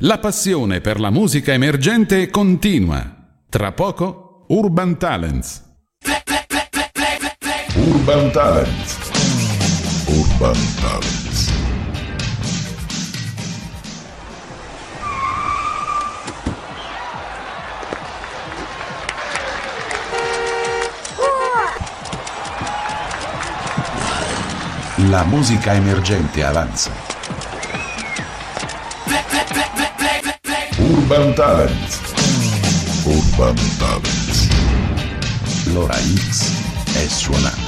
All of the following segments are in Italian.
La passione per la musica emergente continua. Tra poco Urban Talents. Urban Talents. Urban Talents. La musica emergente avanza. Urban Talents. Urban Talents. L'ora X è suonata.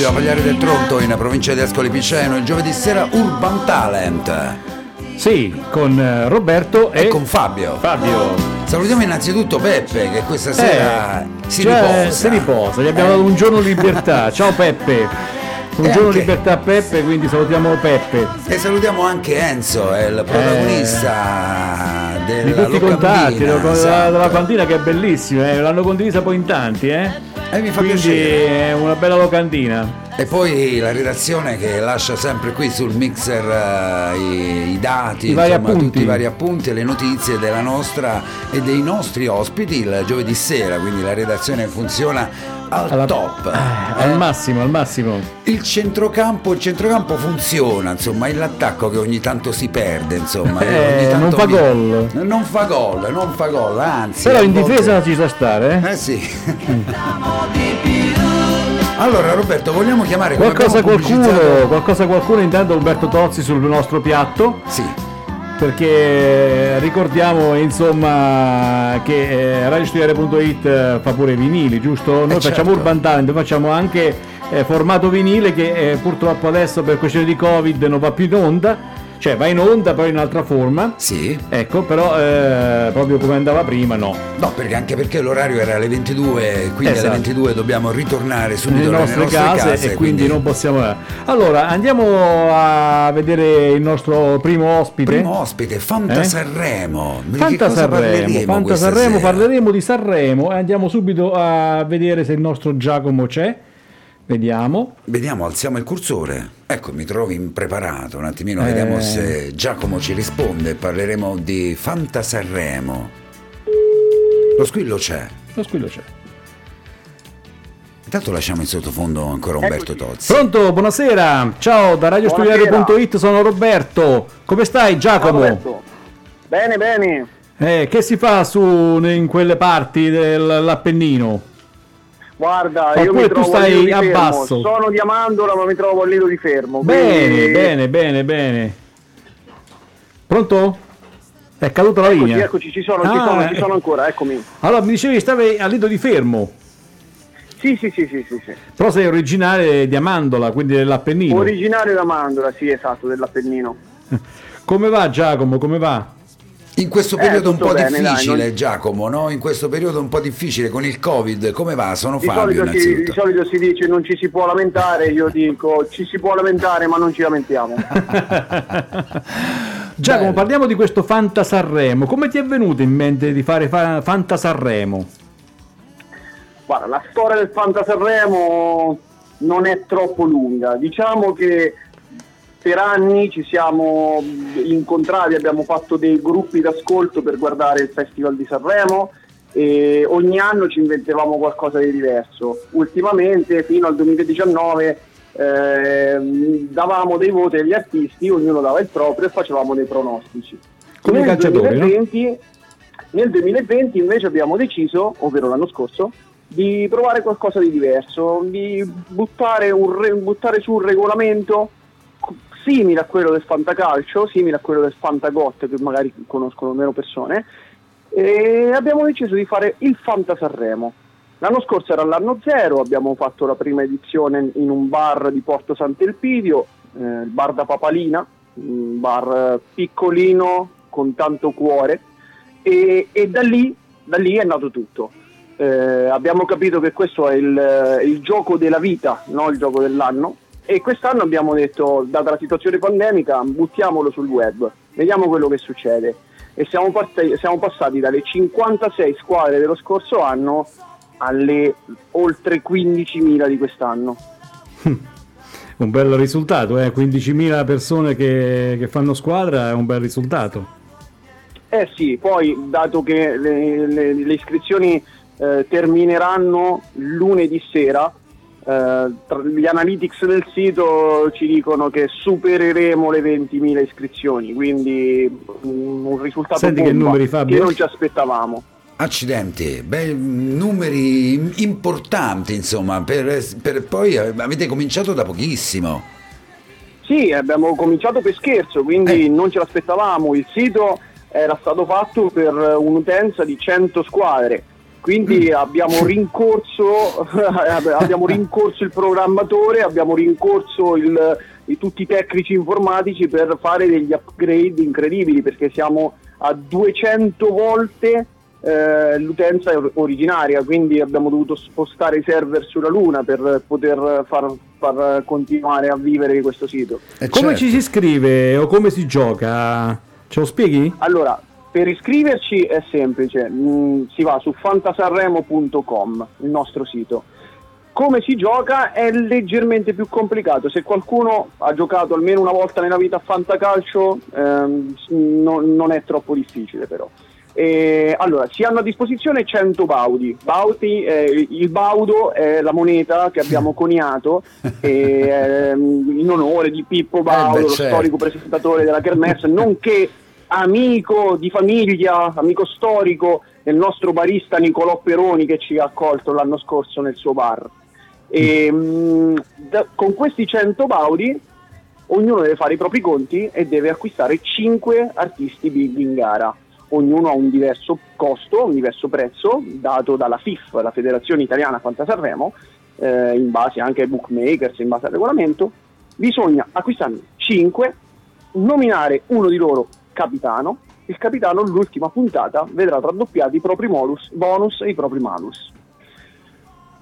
Radio a Pagliare del Tronto in provincia di Ascoli Piceno, il giovedì sera Urban Talent Sì, con eh, Roberto e, e con Fabio. Fabio. Salutiamo innanzitutto Peppe che questa sera si cioè, riposa. Si riposa, gli abbiamo dato un giorno di libertà. Ciao Peppe. Un E giorno di anche- libertà a Peppe, quindi salutiamo Peppe. E salutiamo anche Enzo, è il protagonista della Eh. Di tutti i contatti, della, della, esatto. della cantina che è bellissima, eh, l'hanno condivisa poi in tanti, eh? E mi fa Quindi piacere. è una bella locandina. E poi la redazione che lascia sempre qui sul mixer eh, i, i dati, I vari insomma, appunti. tutti i vari appunti le notizie della nostra e dei nostri ospiti il giovedì sera, quindi la redazione funziona al Alla- top. Eh, eh. Al massimo, al massimo. Il centrocampo, il centrocampo funziona, insomma, è l'attacco che ogni tanto si perde, insomma. Eh, ogni tanto non fa mi- gol. Non fa gol, non fa gol, anzi. Però in volte- difesa ci sa stare, eh? Eh sì. allora Roberto, vogliamo chiamare Qualcosa qualcuno, qualcosa qualcuno intanto Umberto Tozzi sul nostro piatto. Sì. Perché ricordiamo insomma che eh, radiostudiare.it eh, fa pure i vinili, giusto? Noi Eh, facciamo certo. Urban Talent, facciamo anche eh, formato vinile che eh, purtroppo adesso per questione di Covid non va più in onda, cioè va in onda poi in un'altra forma. Sì. Ecco, però eh, proprio come andava prima, no. No, perché anche perché l'orario era alle 22, quindi Esatto. alle 22 dobbiamo ritornare subito nelle nelle nostre, case, e quindi, non possiamo. Allora andiamo a vedere il nostro primo ospite. Primo ospite, Fanta Eh? Sanremo. Fanta Sanremo, Fanta Sanremo, parleremo di Sanremo e andiamo subito a vedere se il nostro Giacomo c'è. Vediamo. Vediamo, alziamo il cursore. Ecco, mi trovi impreparato. Un attimino, Eh. vediamo se Giacomo ci risponde. Parleremo di Fanta Sanremo. Lo squillo c'è. Lo squillo c'è. Intanto lasciamo in sottofondo ancora Umberto Tozzi. Pronto, buonasera. Ciao, da radiostudiare.it sono Roberto. Come stai Giacomo? Roberto. Bene, bene. Eh, che si fa su in quelle parti dell'Appennino? Guarda, Oppure io mi tu stai di a basso? Sono di Amandola, ma mi trovo al lido di fermo. Bene, quindi- bene, bene, bene. Pronto? È caduta la Eccoci, linea. eccoci, ci sono, ci Ah, sono, ci eh. sono ancora, eccomi. Allora, mi dicevi stavi al lido di fermo, Sì, sì, sì, sì, sì, sì. però sei originale di Amandola, quindi dell'Appennino. Originario da Mandola, sì, esatto, dell'Appennino. Come va Giacomo? Come va? In questo Eh, periodo un tutto po' bene, dai, difficile, non- Giacomo, no? In questo periodo un po' difficile con il Covid, come va? Sono Di Fabio solito, si, di solito si dice non ci si può lamentare, io dico ci si può lamentare ma non ci lamentiamo. Giacomo, Bello. parliamo di questo Fanta Sanremo. Come ti è venuto in mente di fare fa- Fanta Sanremo? Guarda, la storia del Fanta Sanremo non è troppo lunga. Diciamo che per anni ci siamo incontrati, abbiamo fatto dei gruppi d'ascolto per guardare il Festival di Sanremo e ogni anno ci inventavamo qualcosa di diverso. Ultimamente, fino al 2019, ehm, davamo dei voti agli artisti, ognuno dava il proprio e facevamo dei pronostici. Come Nel calciatori, no? 2020 nel 2020 invece abbiamo deciso, ovvero l'anno scorso, di provare qualcosa di diverso, di buttare, un re- buttare su un regolamento simile a quello del Fantacalcio, simile a quello del Fantagot che magari conoscono meno persone, e abbiamo deciso di fare il Fanta Sanremo. L'anno scorso era l'anno zero, abbiamo fatto la prima edizione in un bar di Porto Sant'Elpidio, eh, il bar da Papalina, un bar eh, piccolino con tanto cuore e, e da, lì, da lì è nato tutto. Eh, abbiamo capito che questo è il, il gioco della vita, non il gioco dell'anno e quest'anno abbiamo detto, data la situazione pandemica, buttiamolo sul web, vediamo quello che succede. E siamo, part- siamo passati dalle 56 squadre dello scorso anno alle oltre 15.000 di quest'anno. Un bel risultato, eh? 15.000 persone che, che fanno squadra è un bel risultato. Eh sì, poi dato che le, le- le iscrizioni eh, termineranno lunedì sera, gli analytics del sito ci dicono che supereremo le 20.000 iscrizioni, quindi un risultato Senti che numeri, Fabio? che non ci aspettavamo. Accidenti, beh, numeri importanti insomma, per, per- poi eh, avete cominciato da pochissimo. Sì, abbiamo cominciato per scherzo, quindi Eh. non ce l'aspettavamo. Il sito era stato fatto per un'utenza di 100 squadre, quindi abbiamo rincorso, abbiamo rincorso il programmatore, abbiamo rincorso il- i- tutti i tecnici informatici per fare degli upgrade incredibili, perché siamo a 200 volte eh, l'utenza or- originaria, quindi abbiamo dovuto spostare i server sulla Luna per poter far, far continuare a vivere questo sito. Eh, Come certo. ci si iscrive o come si gioca? Ce lo spieghi? Allora, per iscriverci è semplice, mm, si va su fantasanremo.com, il nostro sito. Come si gioca è leggermente più complicato. Se qualcuno ha giocato almeno una volta nella vita a fantacalcio, ehm, s- no- non è troppo difficile però. E, allora, si hanno a disposizione 100 baudi. Bauti, eh, il baudo è la moneta che abbiamo coniato e, ehm, in onore di Pippo Baudo, beh, lo certo. storico presentatore della Kermesse, nonché amico di famiglia, amico storico del nostro barista Nicolò Peroni che ci ha accolto l'anno scorso nel suo bar. E, mh, da- con questi 100 baudi ognuno deve fare i propri conti e deve acquistare 5 artisti big in gara. Ognuno ha un diverso costo, un diverso prezzo dato dalla FIF, la Federazione Italiana Fantasarremo, eh, in base anche ai bookmakers, in base al regolamento. Bisogna acquistarne 5 nominare uno di loro capitano. Il capitano, l'ultima puntata, vedrà raddoppiati i propri bonus, bonus e i propri malus.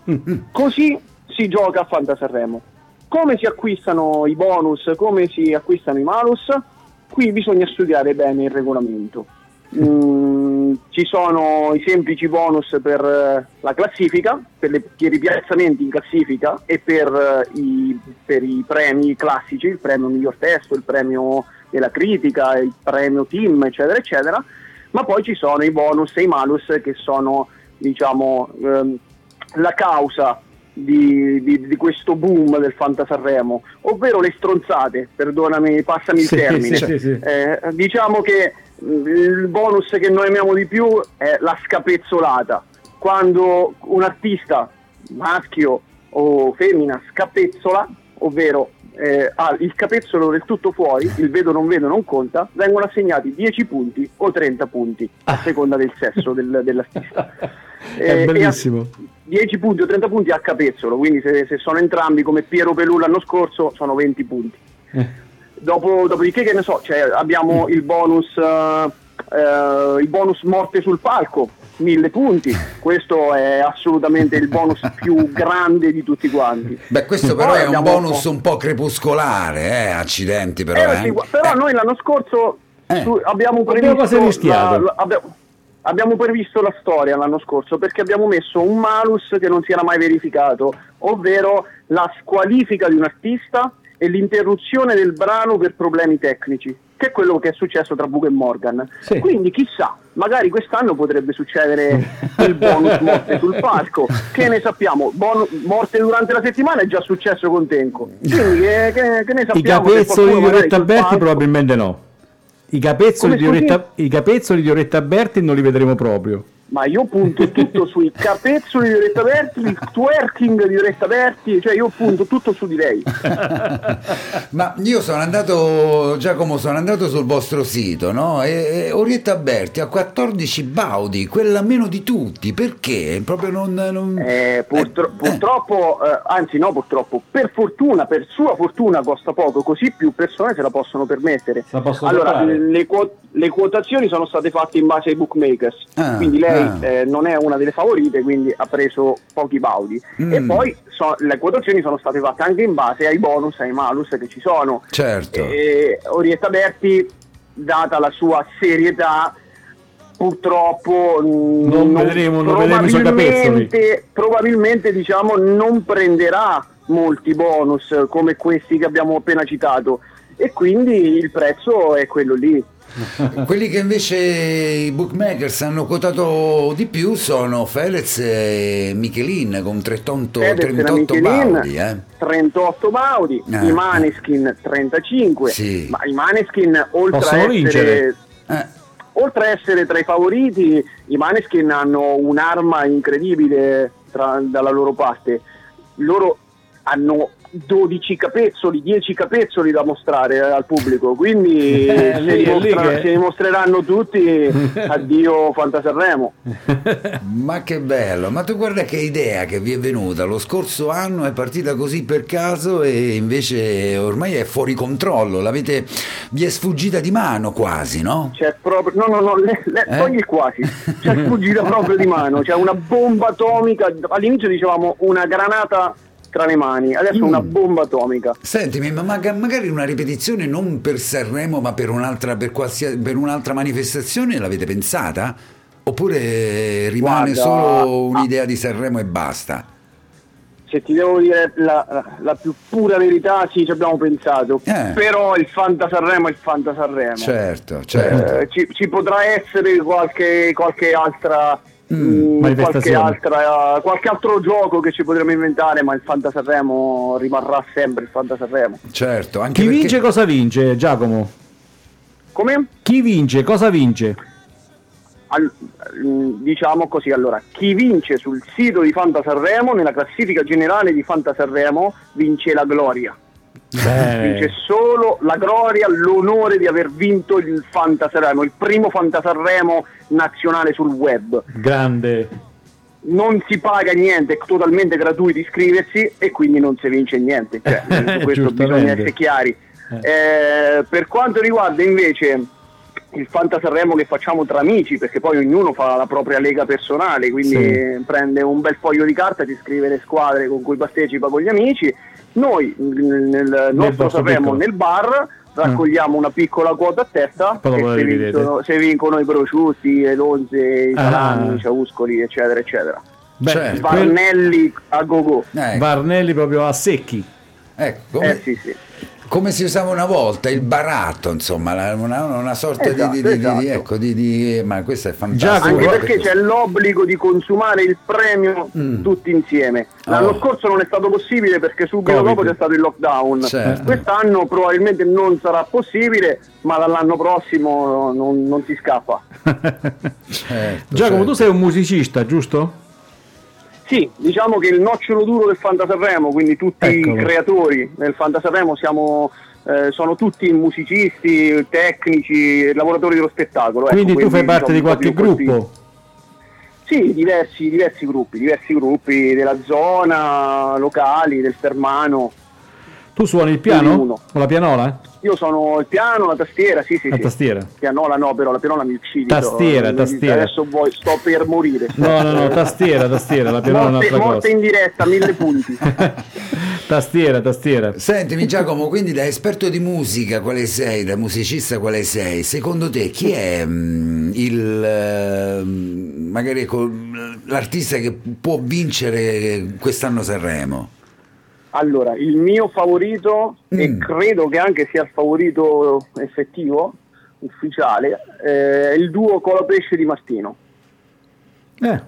Così si gioca a Fantasanremo. Come si acquistano i bonus, come si acquistano i malus? Qui bisogna studiare bene il regolamento. Mm, ci sono i semplici bonus per eh, la classifica, per, le- per i ripiazzamenti in classifica e per, eh, i, per i premi classici, il premio miglior testo, il premio della critica, il premio team, eccetera, eccetera. Ma poi ci sono i bonus e i malus che sono, diciamo, ehm, la causa di, di- di questo boom del Fantasarremo, ovvero le stronzate, perdonami, passami il Sì, termine. sì, sì. Eh, diciamo che il bonus che noi amiamo di più è la scapezzolata. Quando un artista maschio o femmina scapezzola, ovvero eh, ha il capezzolo del tutto fuori, il vedo non vedo non conta, vengono assegnati 10 punti o 30 punti a seconda del sesso del- dell'artista. È Eh, bellissimo. 10 punti o 30 punti a capezzolo, quindi se, se sono entrambi come Piero Pelù l'anno scorso sono 20 punti. Dopo- dopodiché che ne so, cioè, abbiamo il bonus eh, eh, il bonus morte sul palco, 1000 punti. Questo è assolutamente il bonus più grande di tutti quanti. Beh, questo però Poi è un bonus un po' crepuscolare, eh, accidenti però. Eh, eh. sì, però Eh, noi l'anno scorso Eh. su- abbiamo previsto la- la- abbiamo, abbiamo previsto la storia l'anno scorso perché abbiamo messo un malus che non si era mai verificato, ovvero la squalifica di un artista e l'interruzione del brano per problemi tecnici, che è quello che è successo tra Bugo e Morgan. Sì. Quindi chissà, magari quest'anno potrebbe succedere il bonus morte sul palco, che ne sappiamo, Bon- morte durante la settimana è già successo con Tenco. Quindi che, che- che ne I sappiamo? se capezzoli di Oretta sul Berti palco- probabilmente no. I capezzoli? Oretta, I capezzoli di Oretta Berti non li vedremo proprio. Ma io punto tutto sui capezzoli di Oretta Berti, il twerking di Oretta Berti, cioè io punto tutto su di lei. Ma io sono andato, Giacomo, sono andato sul vostro sito, no? E, e Orietta Berti ha 14 baudi, quella meno di tutti, perché? Proprio non... non- Eh, purtro- eh, purtroppo, eh, anzi no purtroppo, per fortuna, per sua fortuna costa poco, così più persone se la possono permettere. La allora, le, le quotazioni sono state fatte in base ai bookmakers, Ah, quindi lei ah. eh, non è una delle favorite, quindi ha preso pochi baudi. Mm. E poi so- le quotazioni sono state fatte anche in base ai bonus, ai malus che ci sono. Certo. E Orietta Berti, data la sua serietà, purtroppo mm, Non vedremo- non vedremo suoi probabilmente, probabilmente diciamo, non prenderà molti bonus come questi che abbiamo appena citato e quindi il prezzo è quello lì. Quelli che invece i bookmakers hanno quotato di più sono Felez e Michelin con 38, Fedez e 38 Michelin, baudi, eh. 38 baudi, Ah, i Maneskin 35, Sì. ma i Maneskin oltre a Possono essere vincere. Eh, oltre a essere tra i favoriti, i Maneskin hanno un'arma incredibile tra- dalla loro parte. Loro hanno 12 capezzoli, 10 capezzoli da mostrare eh, al pubblico, quindi Eh, se, lì- lì dimostra- che- se dimostreranno tutti, addio Fantasanremo. Ma che bello, ma tu guarda che idea che vi è venuta, lo scorso anno è partita così per caso e invece ormai è fuori controllo, l'avete, vi è sfuggita di mano quasi, no? C'è proprio, no, no, no, le, le, Eh? togli quasi, c'è sfuggita proprio di mano, c'è una bomba atomica, all'inizio dicevamo una granata tra le mani, adesso Mm. una bomba atomica. Sentimi, ma maga- magari una ripetizione non per Sanremo ma per un'altra, per qualsiasi- per un'altra manifestazione l'avete pensata? Oppure rimane Guarda, solo un'idea di Sanremo e basta? se ti devo dire la, la più pura verità, sì, ci abbiamo pensato. Eh. Però il Fanta Sanremo è il Fanta Sanremo. Certo, certo. Eh, ci, ci potrà essere qualche, qualche altra. Mm, qualche, altra, qualche altro gioco che ci potremmo inventare, ma il Fanta Sanremo rimarrà sempre il Fanta Sanremo. certo, anche Chi perché- vince cosa vince, Giacomo? Come? Chi vince cosa vince? Al- mm, diciamo così, allora, chi vince sul sito di Fanta Sanremo, nella classifica generale di Fanta Sanremo, vince la gloria. Vince solo la gloria, l'onore di aver vinto il Fanta Sanremo, il primo Fanta Sanremo nazionale sul web. grande. Non si paga niente, è totalmente gratuito iscriversi e quindi non si vince niente. Cioè, questo bisogna essere chiari. Eh, per quanto riguarda invece il Fanta Sanremo che facciamo tra amici, perché poi ognuno fa la propria lega personale, quindi Sì. prende un bel foglio di carta, ti scrive le squadre con cui partecipa con gli amici. Noi nel, nostro Sanremo nel bar raccogliamo una piccola quota a testa Poi e se vincono, se vincono i prosciutti, le lonze, i Ah. salami, i ciauscoli, eccetera, eccetera. Beh, Certo. quel- Varnelli a go-go. Eh, Varnelli proprio a secchi. ecco, Eh sì, sì. Come si usava una volta, il baratto, insomma, una, una sorta Esatto, di, di- di- di- esatto. ecco, di, di- ma questo è fantastico. Anche perché c'è l'obbligo di consumare il premio tutti insieme. L'anno Oh. scorso non è stato possibile perché subito Covid. dopo c'è stato il lockdown. Certo. Quest'anno probabilmente non sarà possibile, ma dall'anno prossimo non, non si scappa. Certo, Giacomo, tu certo. sei un musicista, giusto? Sì, diciamo che il nocciolo duro del Fanta Sanremo, quindi tutti Eccolo. i creatori del Fanta Sanremo siamo, eh, sono tutti musicisti, tecnici, lavoratori dello spettacolo. ecco, Quindi tu fai parte di qualche gruppo? Sì, diversi, diversi gruppi, diversi gruppi della zona, locali, del Fermano. Tu suoni il piano? O la pianola? Io sono il piano, la tastiera, sì, sì, La sì. tastiera. Pianola no, però la pianola mi uccidi. Tastiera, però. tastiera. Adesso vuoi, sto per morire. No, no, no, tastiera, tastiera, la pianola è morte, un'altra morte cosa. in diretta, mille punti. tastiera, tastiera. Sentimi Giacomo, quindi da esperto di musica quale sei, da musicista quale sei? Secondo te chi è mm, il eh, magari ecco, l'artista che può vincere quest'anno Sanremo? Allora, il mio favorito, e Mm. credo che anche sia il favorito effettivo, ufficiale, è il duo Colapesce di Martino. Eh,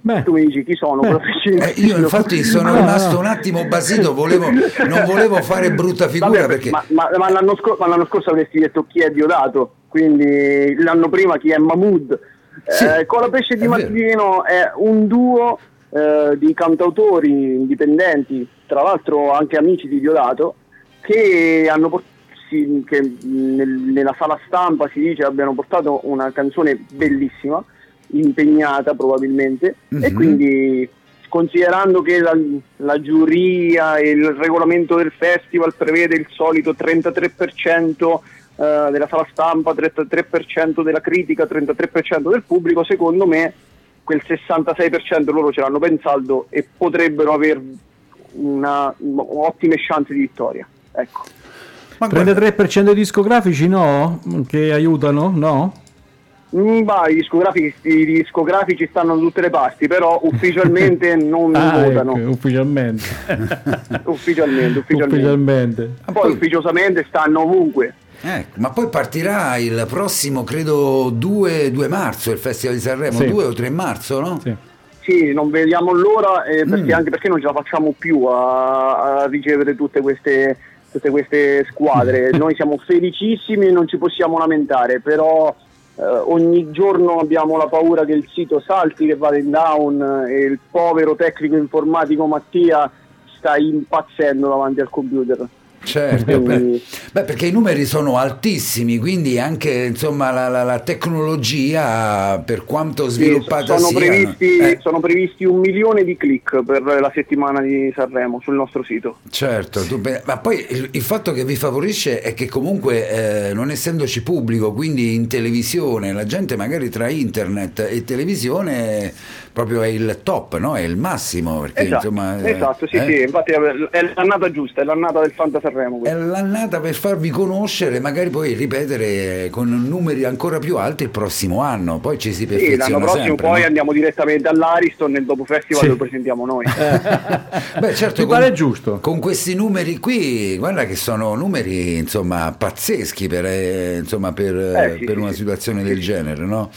beh. Tu mi dici chi sono? Eh. Eh, io infatti sono No, rimasto no. un attimo basito, volevo- non volevo fare brutta figura Vabbè, perché... ma, ma- ma l'anno scor- ma l'anno scorso avresti detto chi è Diodato, quindi l'anno prima chi è Mahmood. Sì, Eh, Colapesce di. Martino è un duo eh, di cantautori indipendenti, tra l'altro anche amici di Diodato, che hanno port- si- che nel- nella sala stampa si dice abbiano portato una canzone bellissima, impegnata probabilmente, e Mhm. quindi considerando che la, la giuria e il regolamento del festival prevede il solito 33% eh, della sala stampa, 33% della critica, 33% del pubblico, secondo me quel 66% loro ce l'hanno ben saldo e potrebbero avere una, ottime chance di vittoria. Ecco. Ma guarda, 33% di discografici no? Che aiutano? No? Mm, bah, i, discografici, i discografici stanno da tutte le parti, però ufficialmente non Ah, votano. ecco, ufficialmente. Ufficialmente, ufficialmente. ufficialmente. Poi ufficiosamente stanno ovunque. Ecco, ma poi partirà il prossimo, credo, 2, 2 marzo, il Festival di Sanremo, Sì. 2 o 3 marzo, no? Sì. Sì, non vediamo l'ora eh, perché Mm. anche perché non ce la facciamo più a, a ricevere tutte queste, tutte queste squadre. Noi siamo felicissimi e non ci possiamo lamentare, però eh, ogni giorno abbiamo la paura che il sito salti, che vada in down eh, e il povero tecnico informatico Mattia sta impazzendo davanti al computer. Certo, beh, beh, perché i numeri sono altissimi, quindi anche insomma, la, la- la tecnologia, per quanto Sì, sviluppata sono, sia, previsti, eh, sono previsti un milione di click per la settimana di Sanremo sul nostro sito. Certo, tu pe- ma poi il, il fatto che vi favorisce è che comunque eh, non essendoci pubblico, quindi in televisione, la gente magari tra internet e televisione proprio è il top, no? è il massimo. Perché, Esatto, insomma, eh, esatto, sì, eh, sì, infatti è è l'annata giusta, è l'annata del Fanta Sanremo. È questa. l'annata per farvi conoscere, magari poi ripetere con numeri ancora più alti il prossimo anno, poi ci si Sì, perfeziona l'anno prossimo sempre. poi no? andiamo direttamente all'Ariston nel dopo festival Sì. lo presentiamo noi. Beh, certo, Mi pare giusto. Con questi numeri qui, guarda che sono numeri insomma pazzeschi per, eh, insomma, per, Eh, sì, per sì, una sì. situazione del genere, no?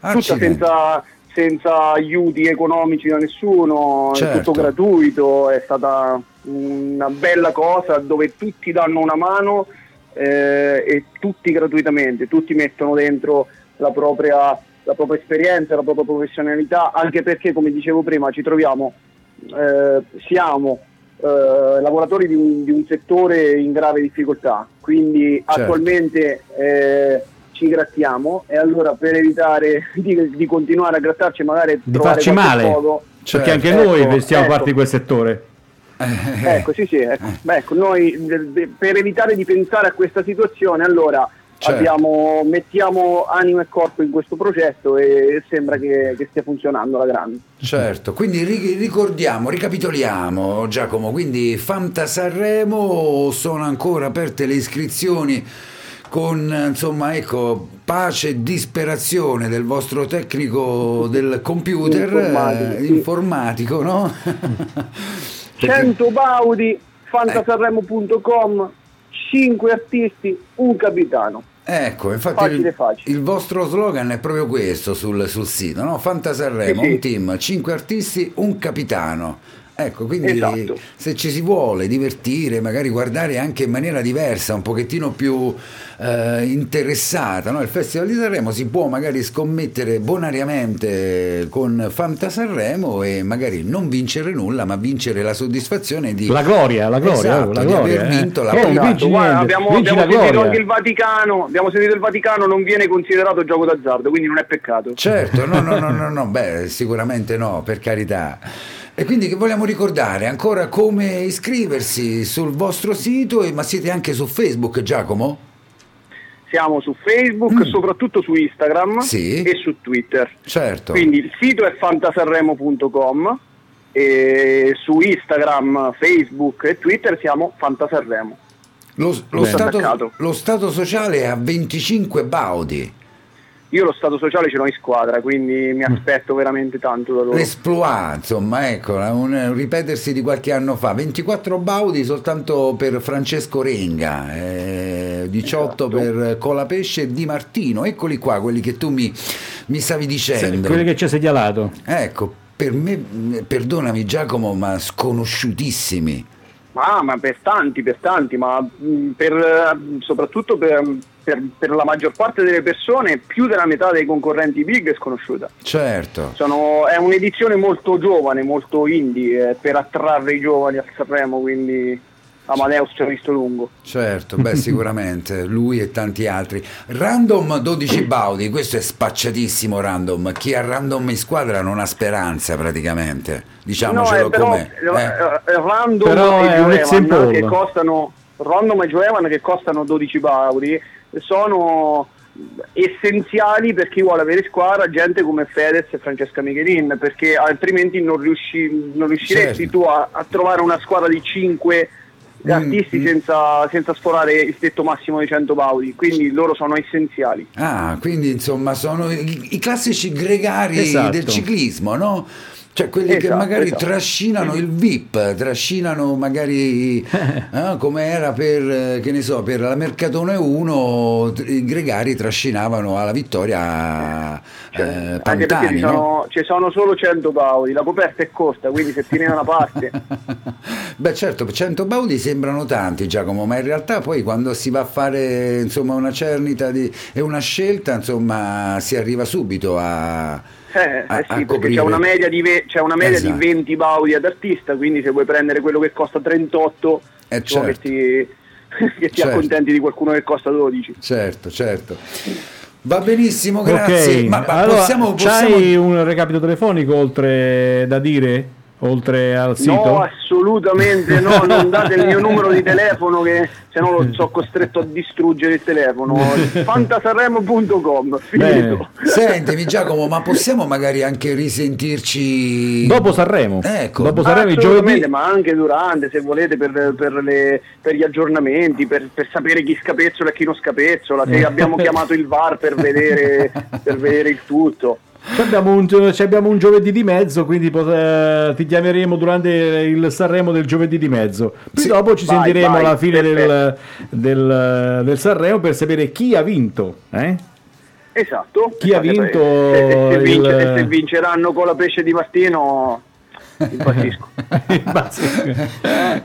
Tutta senza, senza aiuti economici da nessuno, è Certo. tutto gratuito, è stata una bella cosa dove tutti danno una mano eh, e tutti gratuitamente, tutti mettono dentro la propria, la propria esperienza, la propria professionalità, anche perché come dicevo prima ci troviamo, eh, siamo eh, lavoratori di un, di un settore in grave difficoltà, quindi Certo. attualmente eh, ci grattiamo e allora per evitare di, di continuare a grattarci magari Di farci male. modo, Certo. Perché anche noi Ecco, vestiamo ecco. parte di quel settore. Eh, Ecco, sì, sì, ecco. Beh, ecco, noi de- de- per evitare di pensare a questa situazione, allora Certo. abbiamo- mettiamo animo e corpo in questo progetto e sembra che, che stia funzionando alla grande. Certo, quindi ri- ricordiamo, ricapitoliamo Giacomo, quindi Fanta Sanremo sono ancora aperte le iscrizioni con insomma ecco pace e disperazione del vostro tecnico del computer Informatico, eh, sì. informatico, no? Perché- 100 baudi, fantasanremo.com, 5 artisti, un capitano. Ecco, infatti Facile, il, facile. il vostro slogan è proprio questo sul, sul sito, no? Fanta Sanremo, Sì, sì. un team, 5 artisti, un capitano. Ecco, quindi Esatto. se ci si vuole divertire, magari guardare anche in maniera diversa, un pochettino più eh, interessata, no? il Festival di Sanremo si può magari scommettere bonariamente con Fanta Sanremo e magari non vincere nulla, ma vincere la soddisfazione di... La gloria, la gloria, Esatto, la di gloria. aver eh. vinto la Eh, prima- vinci Guarda, niente, abbiamo, abbiamo la sentito gloria. anche il Vaticano, abbiamo sentito il Vaticano non viene considerato gioco d'azzardo, quindi non è peccato. Certo, no, no, no, no, no, beh, sicuramente no, per carità. E quindi che vogliamo ricordare ancora come iscriversi sul vostro sito, ma siete anche su Facebook, Giacomo? Siamo su Facebook, soprattutto su Instagram Mm. Sì. e su Twitter. Certo. Quindi il sito è fantasanremo.com e su Instagram, Facebook e Twitter siamo Fantasanremo. Lo, lo stato, lo stato sociale è a 25 baudi. Io lo stato sociale ce l'ho in squadra, quindi mi aspetto veramente tanto da loro. L'esploit, insomma, ecco, un, ripetersi di qualche anno fa. 24 baudi soltanto per Francesco Renga, eh, 18 Esatto. per Colapesce e Di Martino. Eccoli qua, quelli che tu mi, mi stavi dicendo. Quelli che ci hai segnalato. Ecco, per me, perdonami Giacomo, ma sconosciutissimi. Ma, ma per tanti, per tanti, ma mh, per, eh, soprattutto per, per- per la maggior parte delle persone, più della metà dei concorrenti big è sconosciuta. Certo. Sono- è un'edizione molto giovane, molto indie, eh, per attrarre i giovani a Sanremo, quindi Amadeus ci ha visto lungo. Certo, beh, sicuramente lui e tanti altri. Random 12 Baudi, questo è spacciatissimo random. Chi ha random in squadra non ha speranza praticamente. Diciamocelo eh, però com'è. eh, eh. eh, Random Però e Paul. che costano Random e Joevan che costano 12 baudi sono essenziali per chi vuole avere squadra gente come Fedez e Francesca Michelin perché altrimenti non, riusci- non riusciresti Certo. tu a, a trovare una squadra di 5 Mm, artisti mm. senza, senza sforare il tetto massimo di 100 baudi quindi loro sono essenziali Ah, quindi insomma sono i, i classici gregari Esatto. del ciclismo, no? Cioè quelli che Esatto, magari esatto. trascinano il VIP, trascinano magari eh, come era per, eh, che ne so, per la Mercatone 1, tr- i gregari trascinavano alla vittoria eh, Cioè, anche perché Pantani, ci no? sono, ci sono solo 100 baudi la coperta è corta quindi se tieni da una parte Beh certo, 100 baudi sembrano tanti Giacomo, ma in realtà poi quando si va a fare insomma, una cernita di- e una scelta, insomma, si arriva subito a, Eh, a- eh sì, perché c'è una media, di, ve- c'è una media Esatto. di 20 baudi ad artista, quindi se vuoi prendere quello che costa 38, Eh, ci vuole certo. che ti, che ti Certo. accontenti di qualcuno che costa 12. Certo, certo. Va benissimo, grazie. Ok, Ma, ma allora, possiamo, c'hai possiamo- un recapito telefonico oltre da dire? Oltre al sito? No, assolutamente no, non date il mio numero di telefono che se no lo so costretto a distruggere il telefono. fantasarremo.com, finito. Sentimi Giacomo, ma possiamo magari anche risentirci Dopo Sanremo. Ecco. Dopo Sanremo giovedì. ma anche durante, se volete, per, per le- per gli aggiornamenti, per, per sapere chi scapezzola e chi non scapezzola, se abbiamo chiamato il VAR per vedere, per vedere il tutto. Abbiamo, un, ci abbiamo un giovedì di mezzo, quindi eh, ti chiameremo durante il Sanremo del giovedì di mezzo. Poi Sì. dopo ci Vai, sentiremo vai, alla fine del, del, del Sanremo per sapere chi ha vinto. eh? Esatto. Chi ha E poi, vinto e- e se, il- vince- se vinceranno con la pesce di Martino, impazzisco.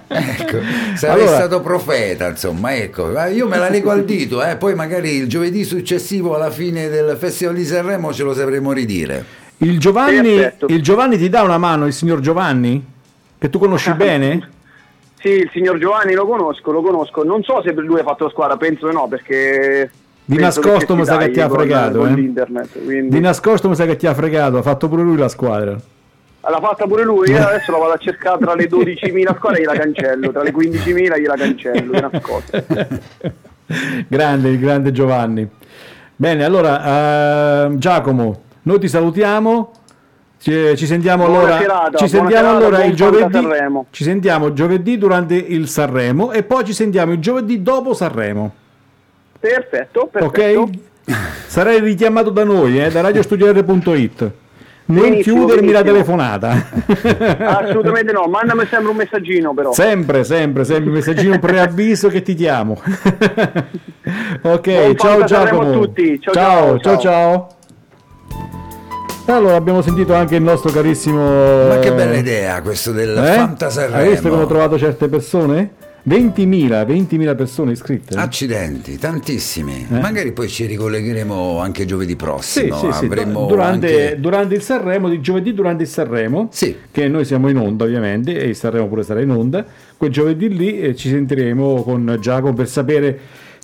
Ecco, sarei Allora- stato profeta, insomma, ecco. Io me la leggo al dito, eh, poi magari il giovedì successivo alla fine del Festival di Sanremo ce lo sapremo ridire. Il Giovanni, il Giovanni ti dà una mano, il signor Giovanni? Che tu conosci bene? Sì, il signor Giovanni lo conosco, lo conosco. Non so se per lui ha fatto squadra, penso di no, perché... Di nascosto mi sa che ti ha fregato, con eh. quindi- Di nascosto mi sa che ti ha fregato, ha fatto pure lui la squadra. L'ha fatta pure lui, io adesso la vado a cercare tra le 12.000 squadre e gliela cancello, tra le 15.000 gliela cancello, di nascosto. grande, il grande Giovanni. Bene, allora eh, Giacomo, noi ti salutiamo. Ci, ci sentiamo Buona allora, serata, ci sentiamo serata, allora il giovedì. Ci sentiamo giovedì durante il Sanremo e poi ci sentiamo il giovedì dopo Sanremo. Perfetto, perfetto. Ok? Sarai richiamato da noi, eh, da radiostudiare.it. Non Benissimo, chiudermi la telefonata. Assolutamente no, mandami sempre un messaggino però. sempre, sempre, sempre messaggino preavviso che ti chiamo. ok, Buon ciao Giacomo. a tutti. Ciao, ciao, ciao, ciao. ciao. Allora, abbiamo sentito anche il nostro carissimo. Ma che bella idea questo del Eh? Fanta Sanremo. Hai visto come ho trovato certe persone? 20.000, 20.000 persone iscritte. Accidenti, tantissimi. Eh? Magari poi ci ricollegheremo anche giovedì prossimo. Sì, sì, sì, Avremo durante, anche- durante il Sanremo, di giovedì durante il Sanremo, Sì. che noi siamo in onda ovviamente, e il Sanremo pure sarà in onda, quel giovedì lì eh, ci sentiremo con Giacomo per sapere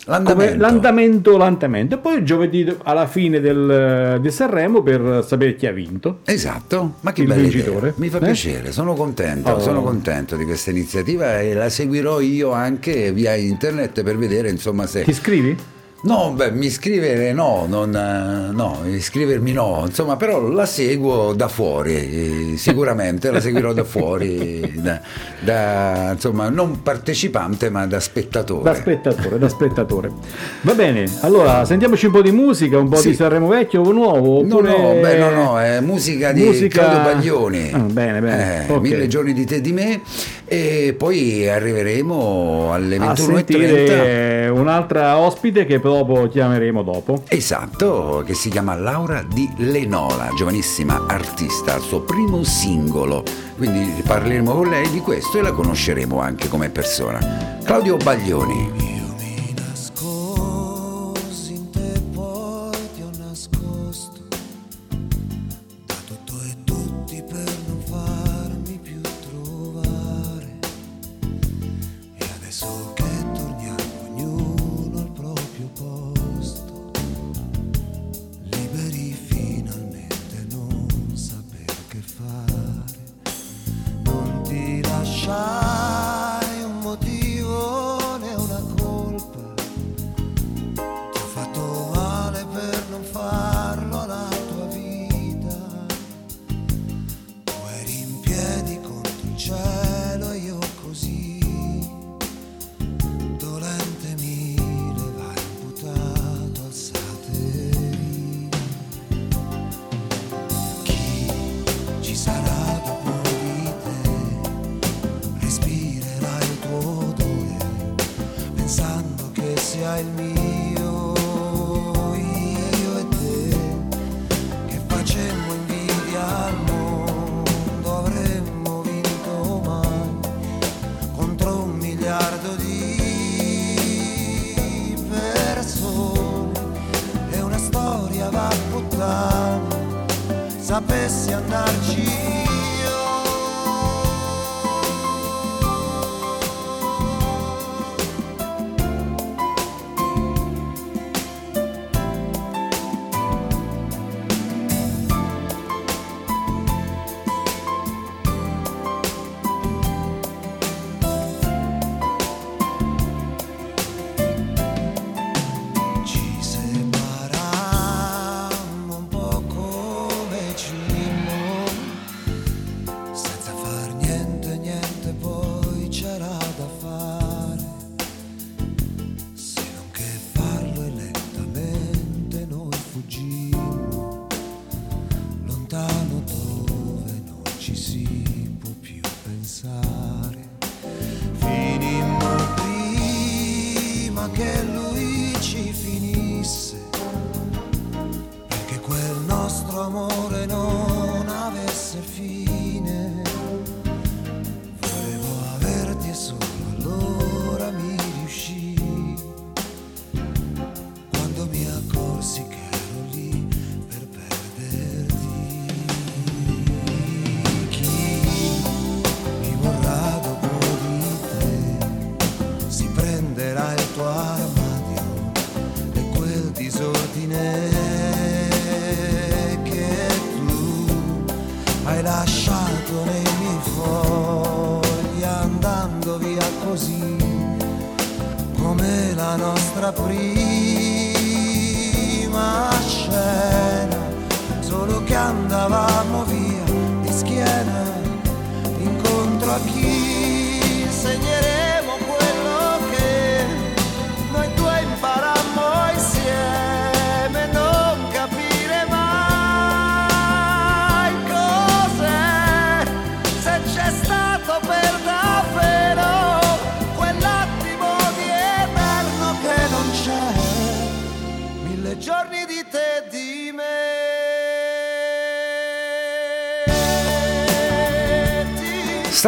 L'andamento. l'andamento, l'andamento. e poi giovedì alla fine del, del Sanremo per sapere chi ha vinto. Esatto, ma che Il bella vincitore. Mi fa Eh? piacere, sono contento, Oh. sono contento di questa iniziativa e la seguirò io anche via internet per vedere insomma se... Ti iscrivi? No, beh, mi iscrivere no, non, eh, no, iscrivermi no, insomma, però la seguo da fuori, eh, sicuramente la seguirò da fuori, da, da, insomma, non partecipante ma da spettatore. Da spettatore, da spettatore. Va bene, allora sentiamoci un po' di musica, un po' Sì. di Sanremo vecchio o nuovo? No, Oppure... no, beh, no, no, è musica di Musica- Claudio Baglioni. Ah, bene, bene, Eh, ok. Mille giorni di te e di me e poi arriveremo alle a 21.30. sentire un'altra ospite che dopo chiameremo dopo. Esatto, che si chiama Laura Di Lenola, giovanissima artista, il suo primo singolo. Quindi parleremo con lei di questo e la conosceremo anche come persona. Claudio Baglioni.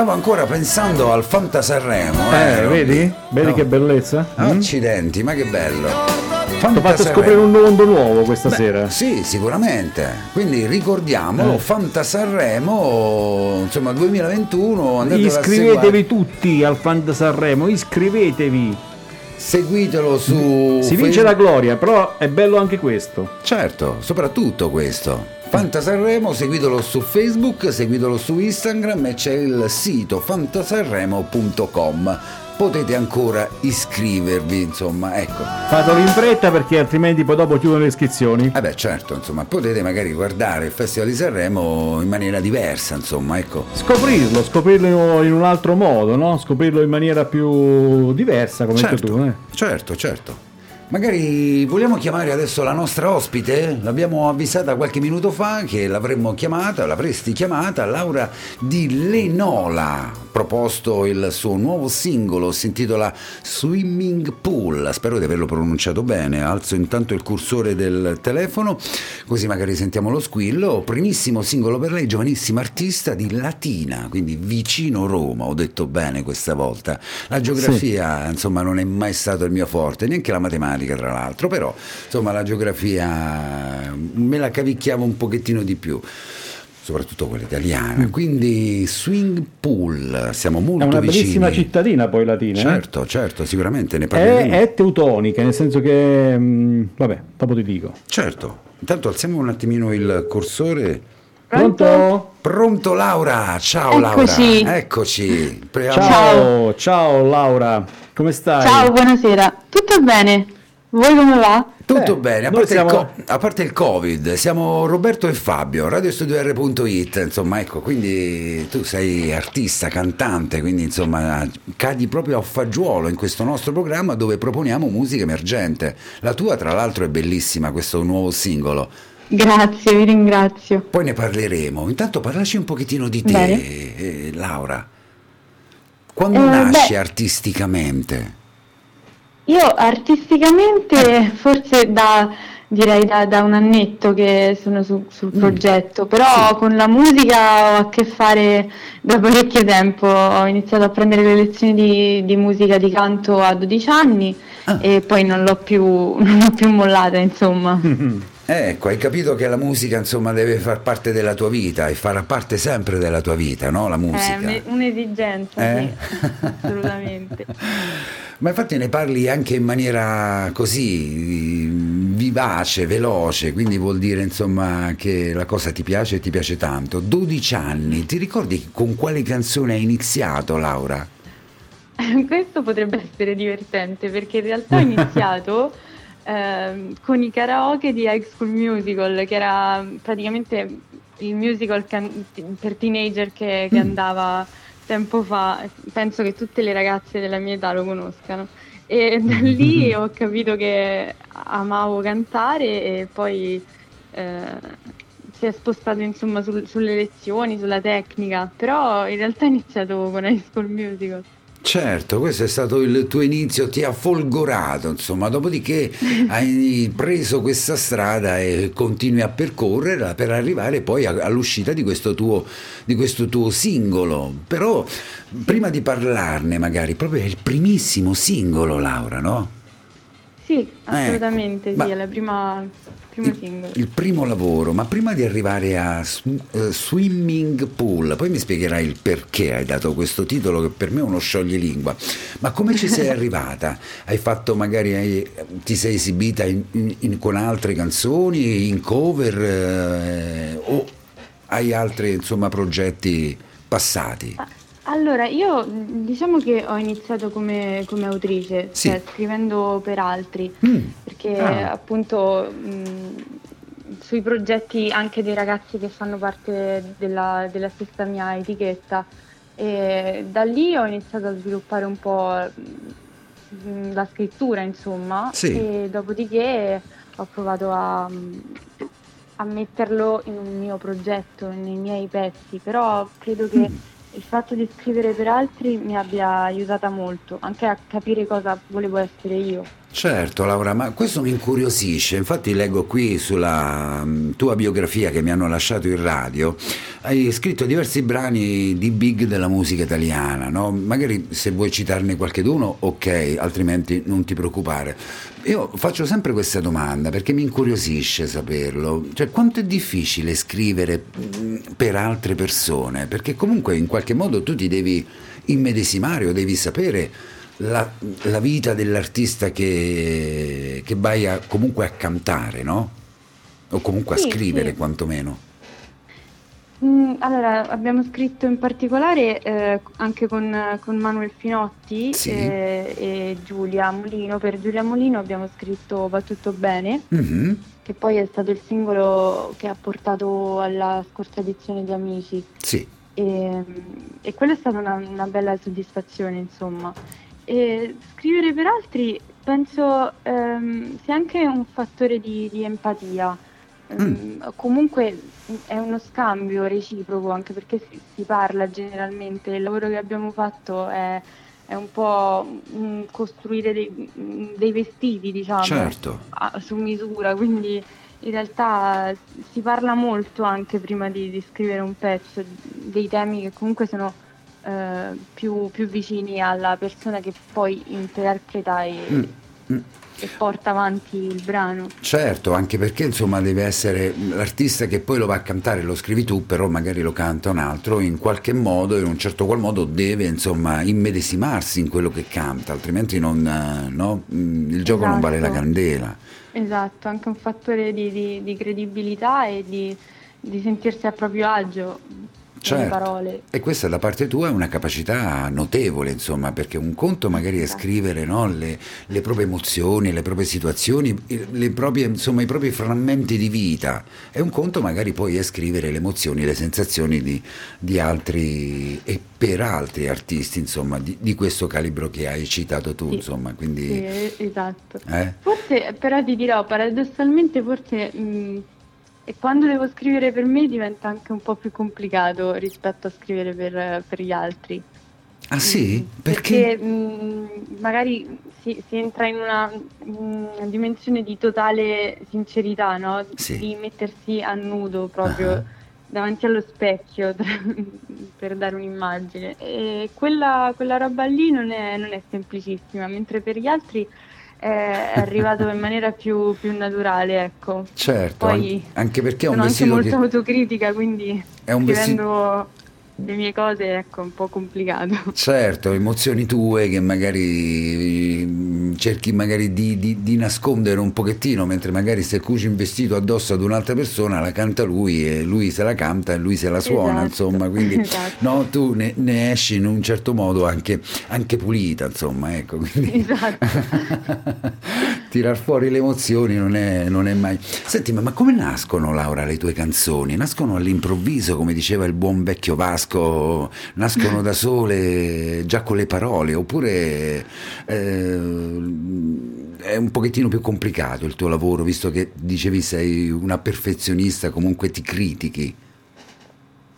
Stavo ancora pensando al Fanta Sanremo. Eh, Robby. vedi? Vedi No. che bellezza? Mm? Accidenti, ma che bello. Fanta fatto Sanremo. scoprire un mondo nuovo questa Beh, sera. Sì, sicuramente. Quindi ricordiamolo, Eh. Fanta Sanremo, insomma 2021, andatelo a seguire. Iscrivetevi tutti al Fanta Sanremo, iscrivetevi. Seguitelo su Si vince la gloria, però è bello anche questo. Certo, soprattutto questo. Fanta Sanremo, seguitelo su Facebook, seguitelo su Instagram e c'è il sito fantasanremo.com. Potete ancora iscrivervi, insomma, ecco. Fatelo in fretta perché altrimenti poi dopo chiudono le iscrizioni. Eh beh, certo, insomma, potete magari guardare il Festival di Sanremo in maniera diversa, insomma, ecco. Scoprirlo, scoprirlo in un altro modo, no? Scoprirlo in maniera più diversa, come hai detto Certo, tu. Eh? certo, certo. Magari vogliamo chiamare adesso la nostra ospite? L'abbiamo avvisata qualche minuto fa che l'avremmo chiamata, l'avresti chiamata, Laura di Lenola. Proposto il suo nuovo singolo, si intitola Swimming Pool. Spero di averlo pronunciato bene. Alzo intanto il cursore del telefono, così magari sentiamo lo squillo. Primissimo singolo per lei, giovanissima artista di Latina, quindi vicino Roma. Ho detto bene questa volta. La geografia, insomma, non è mai stato il mio forte, neanche la matematica, tra l'altro, però insomma la geografia me la cavicchiavo un pochettino di più. Soprattutto quella italiana, quindi Swing Pool, siamo molto È una vicini. bellissima cittadina poi Latina. eh? Certo, certo, sicuramente ne parleremo. È, è teutonica, nel senso che... mh, vabbè, dopo ti dico. Certo, intanto alziamo un attimino il cursore. Pronto? Pronto Laura, ciao Eccoci. Laura, eccoci. Ciao, ciao Laura, come stai? Ciao, buonasera. Tutto bene? Voi come va? Tutto Eh, bene, a parte, il siamo- co- a parte il Covid, siamo Roberto e Fabio, radiostudio.it, insomma ecco, quindi tu sei artista, cantante, quindi insomma cadi proprio a fagiolo in questo nostro programma dove proponiamo musica emergente. La tua tra l'altro è bellissima, questo nuovo singolo. Grazie, vi ringrazio. Poi ne parleremo. Intanto parlaci un pochettino di te, eh, Laura. Quando Eh, nasci beh. artisticamente? Io artisticamente forse da direi da, da un annetto che sono su- sul Mm. progetto, però con la musica ho a che fare da parecchio tempo. Ho iniziato a prendere le lezioni di, di musica di canto a 12 anni Ah. e poi non l'ho più, non l'ho più mollata, insomma. Ecco, hai capito che la musica insomma deve far parte della tua vita e farà parte sempre della tua vita, no? La È musica. un- un'esigenza, Eh? sì, assolutamente. Ma infatti ne parli anche in maniera così vivace, veloce, quindi vuol dire insomma che la cosa ti piace e ti piace tanto. 12 anni, ti ricordi con quale canzone hai iniziato, Laura? Questo potrebbe essere divertente perché in realtà ho iniziato ehm, con i karaoke di High School Musical, che era praticamente il musical can- per teenager che, che andava tempo fa. Penso che tutte le ragazze della mia età lo conoscano. E da lì ho capito che amavo cantare e poi eh, si è spostato insomma sul- sulle lezioni, sulla tecnica, però in realtà ho iniziato con High School Musical. Certo, questo è stato il tuo inizio, ti ha folgorato, insomma, dopodiché hai preso questa strada e continui a percorrerla per arrivare poi all'uscita di questo tuo, di questo tuo singolo. Però prima di parlarne magari, proprio è il primissimo singolo, Laura, no? Sì, assolutamente Ecco, sì, ma- è la prima, primo singolo. Il primo lavoro, ma prima di arrivare a eh, Swimming Pool, poi mi spiegherai il perché hai dato questo titolo che per me è uno scioglilingua, ma come ci sei arrivata? Hai fatto magari, hai- ti sei esibita in- in- in- con altre canzoni, in cover eh, o hai altri insomma progetti passati? Allora, io diciamo che ho iniziato come, come autrice, Sì. cioè scrivendo per altri, Mm. perché Ah. appunto mh, sui progetti anche dei ragazzi che fanno parte della, della stessa mia etichetta, e da lì ho iniziato a sviluppare un po' mh, la scrittura, insomma, Sì. e dopodiché ho provato a, a metterlo in un mio progetto, nei miei pezzi, però credo che il fatto di scrivere per altri mi abbia aiutata molto, anche a capire cosa volevo essere io. Certo, Laura, ma questo mi incuriosisce. Infatti leggo qui sulla mm, tua biografia che mi hanno lasciato in radio, hai scritto diversi brani di big della musica italiana, no? Magari se vuoi citarne qualcheduno, ok, altrimenti non ti preoccupare. Io faccio sempre questa domanda perché mi incuriosisce saperlo. Cioè, quanto è difficile scrivere mm, per altre persone? Perché comunque in qualche modo tu ti devi immedesimare o devi sapere la, la vita dell'artista che, che vai a- comunque a cantare, no? O comunque a Sì, scrivere sì. quantomeno. Mm, allora, abbiamo scritto in particolare eh, anche con, con Manuel Finotti Sì. eh, e Giulia Molino. Per Giulia Molino abbiamo scritto Va tutto bene, Mhm, che poi è stato il singolo che ha portato alla scorsa edizione di Amici. Sì, E, e quella è stata una, una bella soddisfazione, insomma. E scrivere per altri penso ehm, sia anche un fattore di, di empatia. Ehm, Comunque è uno scambio reciproco, anche perché si, si parla generalmente. Il lavoro che abbiamo fatto è, è un po' mm, costruire dei, mm, dei vestiti, diciamo certo. a- su misura, quindi in realtà si parla molto anche prima di, di scrivere un pezzo, dei temi che comunque sono eh, più, più vicini alla persona che poi interpreta e, Mm, mm. e porta avanti il brano. Certo, anche perché insomma deve essere l'artista che poi lo va a cantare, lo scrivi tu, però magari lo canta un altro, in qualche modo, in un certo qual modo deve insomma immedesimarsi in quello che canta, altrimenti non, eh, no? Mm, il gioco non vale la Esatto. candela. Esatto, anche un fattore di, di- di credibilità e di, di sentirsi a proprio agio Certo. parole. E questa da parte tua è una capacità notevole, insomma, perché un conto magari è Esatto. scrivere no, le, le proprie emozioni, le proprie situazioni, le proprie, insomma, i propri frammenti di vita, e un conto magari poi è scrivere le emozioni, le sensazioni di, di altri e per altri artisti, insomma, di, di questo calibro che hai citato tu, Sì. insomma, quindi... Sì, esatto. eh? Forse, però ti dirò, paradossalmente forse mh, e quando devo scrivere per me diventa anche un po' più complicato rispetto a scrivere per, per gli altri. Ah sì? Mm, Perché? mh, magari si, si entra in una, mh, dimensione di totale sincerità, no? Sì. Di mettersi a nudo proprio Ah. davanti allo specchio per dare un'immagine. E quella, quella roba lì non è, non è semplicissima, mentre per gli altri è arrivato in maniera più, più naturale, ecco. Certo, Poi an- anche perché è un sono anche vestito molto che... autocritica, quindi È un vestito- scrivendo le mie cose ecco, un po' complicato. Certo, emozioni tue che magari mm, cerchi magari di, di- di nascondere un pochettino, mentre magari se cuci un vestito addosso ad un'altra persona la canta lui e lui se la canta e lui se la suona, Esatto, insomma, quindi esatto. no, tu ne, ne esci in un certo modo anche, anche pulita, insomma, ecco. Quindi... Esatto. Tirar fuori le emozioni non è, non è mai. Senti, ma, ma come nascono, Laura, le tue canzoni? Nascono all'improvviso, come diceva il buon vecchio Vasco, nascono da sole già con le parole, oppure eh, è un pochettino più complicato il tuo lavoro, visto che dicevi sei una perfezionista, comunque ti critichi.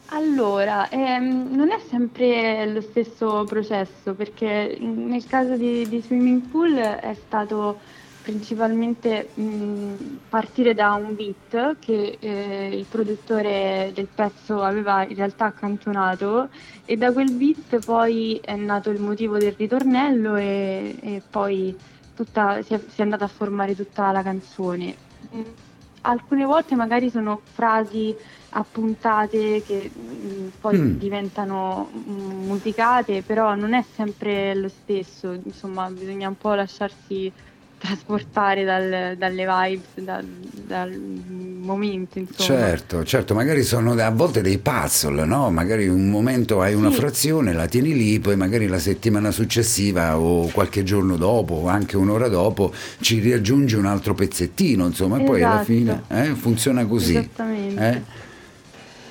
Allora, ehm, non è sempre lo stesso processo perché nel caso di, di Swimming Pool è stato principalmente mh, partire da un beat che eh, il produttore del pezzo aveva in realtà accantonato e da quel beat poi è nato il motivo del ritornello e, e poi tutta- si, è, si è andata a formare tutta la canzone. Mm, Alcune volte magari sono frasi appuntate che mm, poi Mm. diventano musicate, però non è sempre lo stesso, insomma, bisogna un po' lasciarsi trasportare dal- dalle vibes, dal, dal momento, insomma. Certo, certo, magari sono a volte dei puzzle, no? Magari un momento hai una Sì. frazione, la tieni lì, poi magari la settimana successiva o qualche giorno dopo o anche un'ora dopo ci riaggiungi un altro pezzettino, insomma, e poi alla Esatto. fine eh, funziona così. Esattamente. eh?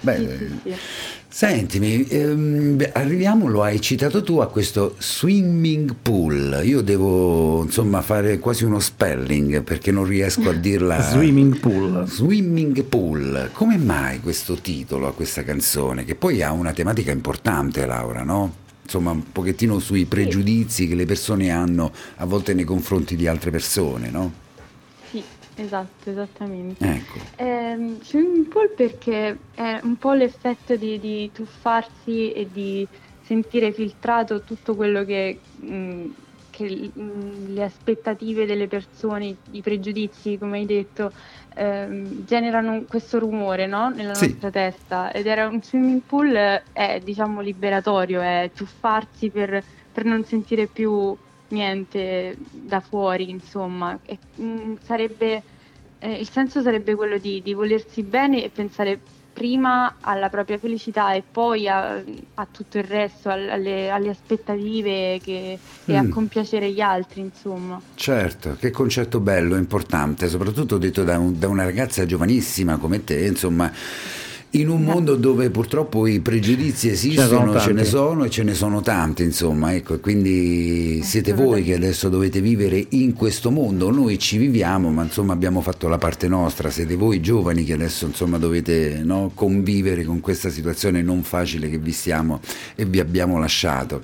Beh, sì, sì. Sentimi, ehm, arriviamo, lo hai citato tu, a questo swimming pool. Io devo insomma fare quasi uno spelling perché non riesco a dirla. Swimming pool. Swimming pool. Come mai questo titolo a questa canzone? Che poi ha una tematica importante, Laura, no? Insomma, un pochettino sui pregiudizi che le persone hanno a volte nei confronti di altre persone, no? Esatto, esattamente. Ecco. Ehm, swimming pool perché è un po' l'effetto di, di tuffarsi e di sentire filtrato tutto quello che, mh, che, mh, le aspettative delle persone, i pregiudizi, come hai detto, ehm, generano questo rumore no? nella Sì. nostra testa. Ed era un swimming pool eh, è diciamo liberatorio, è tuffarsi per, per non sentire più niente da fuori, insomma. E, mh, sarebbe eh, il senso sarebbe quello di, di volersi bene e pensare prima alla propria felicità e poi a, a tutto il resto, al- alle, alle aspettative che- e a Mm. compiacere gli altri, insomma. Certo, che concetto bello, importante, soprattutto detto da, un- da una ragazza giovanissima come te, insomma, in un mondo dove purtroppo i pregiudizi esistono, sono ce ne sono e ce ne sono tanti, insomma, ecco, e quindi siete voi che adesso dovete vivere in questo mondo, noi ci viviamo, ma insomma abbiamo fatto la parte nostra, siete voi giovani che adesso insomma dovete no, convivere con questa situazione non facile che vi stiamo e vi abbiamo lasciato.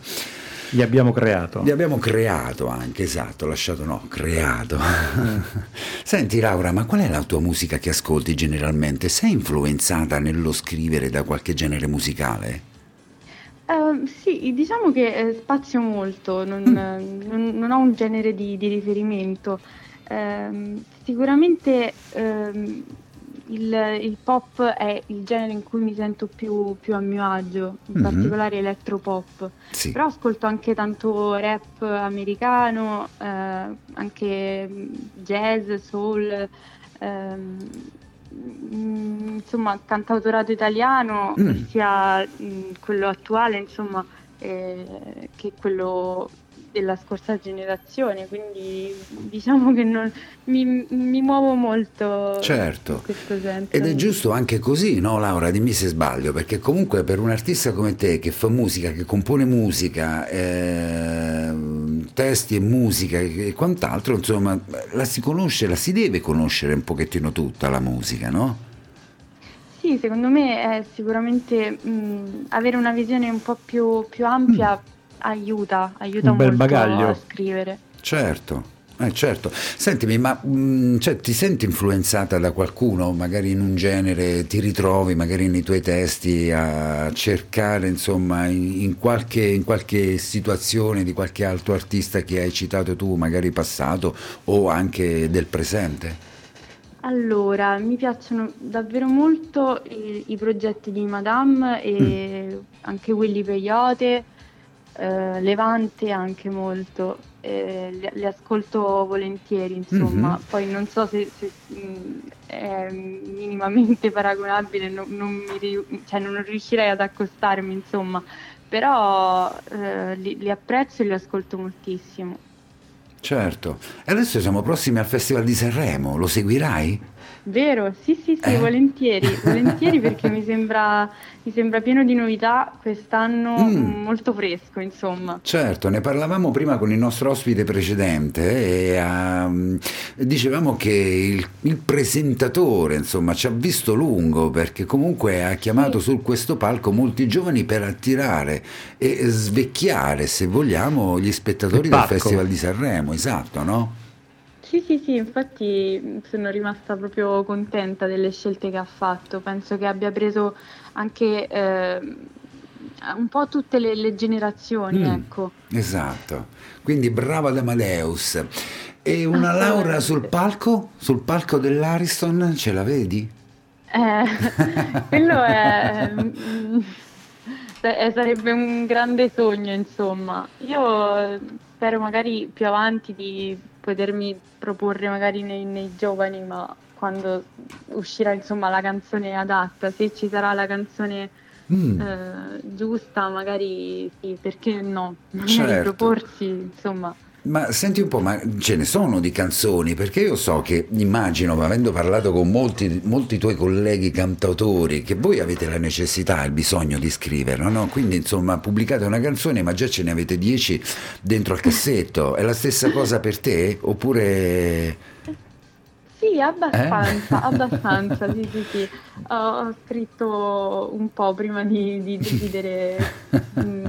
Li abbiamo creato. Li abbiamo creato anche, esatto, lasciato no, creato. Senti Laura, ma qual è la tua musica che ascolti generalmente? Sei influenzata nello scrivere da qualche genere musicale? Ehm, sì, diciamo che eh, spazio molto, non, eh, non- non ho un genere di, di riferimento. Ehm, sicuramente ehm, il, il pop è il genere in cui mi sento più, più a mio agio, in Mhm. particolare elettropop. Sì. Però ascolto anche tanto rap americano, eh, anche jazz, soul, ehm, mm, insomma, cantautorato italiano, Mm. sia mm, quello attuale, insomma, eh, che quello della scorsa generazione. Quindi diciamo che non- mi, mi muovo molto Certo. in questo senso. Ed è giusto anche così, no Laura? Dimmi se sbaglio, perché comunque per un artista come te che fa musica, che compone musica, ehm, testi e musica e quant'altro, insomma, la si conosce, la si deve conoscere un pochettino tutta la musica, no? Sì, secondo me è sicuramente mh, avere una visione un po' più, più ampia aiuta, aiuta Un bel molto bagaglio. a scrivere. Certo, eh, certo. Sentimi, ma mm, cioè, ti senti influenzata da qualcuno, magari in un genere, ti ritrovi magari nei tuoi testi a cercare, insomma, in, in qualche, in qualche situazione di qualche altro artista che hai citato tu, magari passato o anche del presente? Allora, mi piacciono davvero molto i, i progetti di Madame e Mm. anche Willy Peyote, eh, Levante anche molto, eh, li, li ascolto volentieri, insomma. Mhm. Poi non so se, se, mh, è minimamente paragonabile, non, non mi cioè, non riuscirei ad accostarmi, insomma, però eh, li, li apprezzo e li ascolto moltissimo. Certo. E adesso siamo prossimi al Festival di Sanremo, lo seguirai? Vero, sì, sì, sì, Eh? volentieri, volentieri perché mi sembra, mi sembra pieno di novità quest'anno, Mm. molto fresco, insomma. Certo, ne parlavamo prima con il nostro ospite precedente e ehm, dicevamo che il, il presentatore insomma ci ha visto lungo perché comunque ha chiamato Sì. su questo palco molti giovani per attirare e svecchiare se vogliamo gli spettatori del. Festival di Sanremo, esatto, no? Sì, sì, sì, infatti sono rimasta proprio contenta delle scelte che ha fatto. Penso che abbia preso anche eh, un po' tutte le, le generazioni, Mm. ecco. Esatto, quindi bravo ad Amadeus. E una Laura sul palco? Sul palco dell'Ariston ce la vedi? Eh, quello è, sa- sarebbe un grande sogno, insomma. Io spero magari più avanti di potermi proporre magari nei, nei giovani, ma quando uscirà insomma la canzone adatta, se ci sarà la canzone Mm. eh, giusta, magari sì, perché no? Magari Certo. proporsi, insomma. Ma senti un po', ma ce ne sono di canzoni? Perché io so che, immagino, avendo parlato con molti, molti tuoi colleghi cantautori, che voi avete la necessità, il bisogno di scriverla, no? Quindi, insomma, pubblicate una canzone, ma già ce ne avete dieci dentro al cassetto. È la stessa cosa per te? Oppure... Sì, abbastanza, Eh? abbastanza, sì, sì, sì. Ho, scritto un po' prima di, di decidere mm,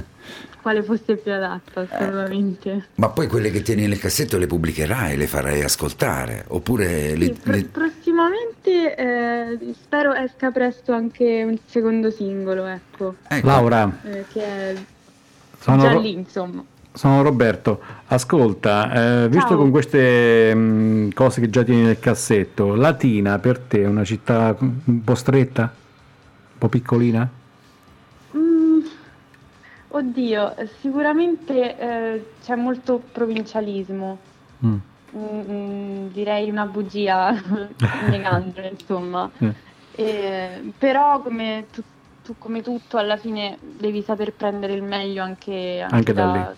quale fosse più adatta, assolutamente. Ma poi quelle che tieni nel cassetto le pubblicherai, le farai ascoltare? Oppure... Le, Sì, pro- le- prossimamente eh, spero esca presto anche il secondo singolo, ecco, Ecco. Laura, eh, che è sono, già Ro- lì, insomma. sono Roberto. Ascolta, eh, visto con queste mh, cose che già tieni nel cassetto, Latina per te è una città un po' stretta? Un po' piccolina? Mm, oddio, sicuramente eh, c'è molto provincialismo. Mm. Mm, mm, direi una bugia negandolo, insomma. Eh. E- però come, tu- tu- come tutto alla fine devi saper prendere il meglio anche, anche Anche da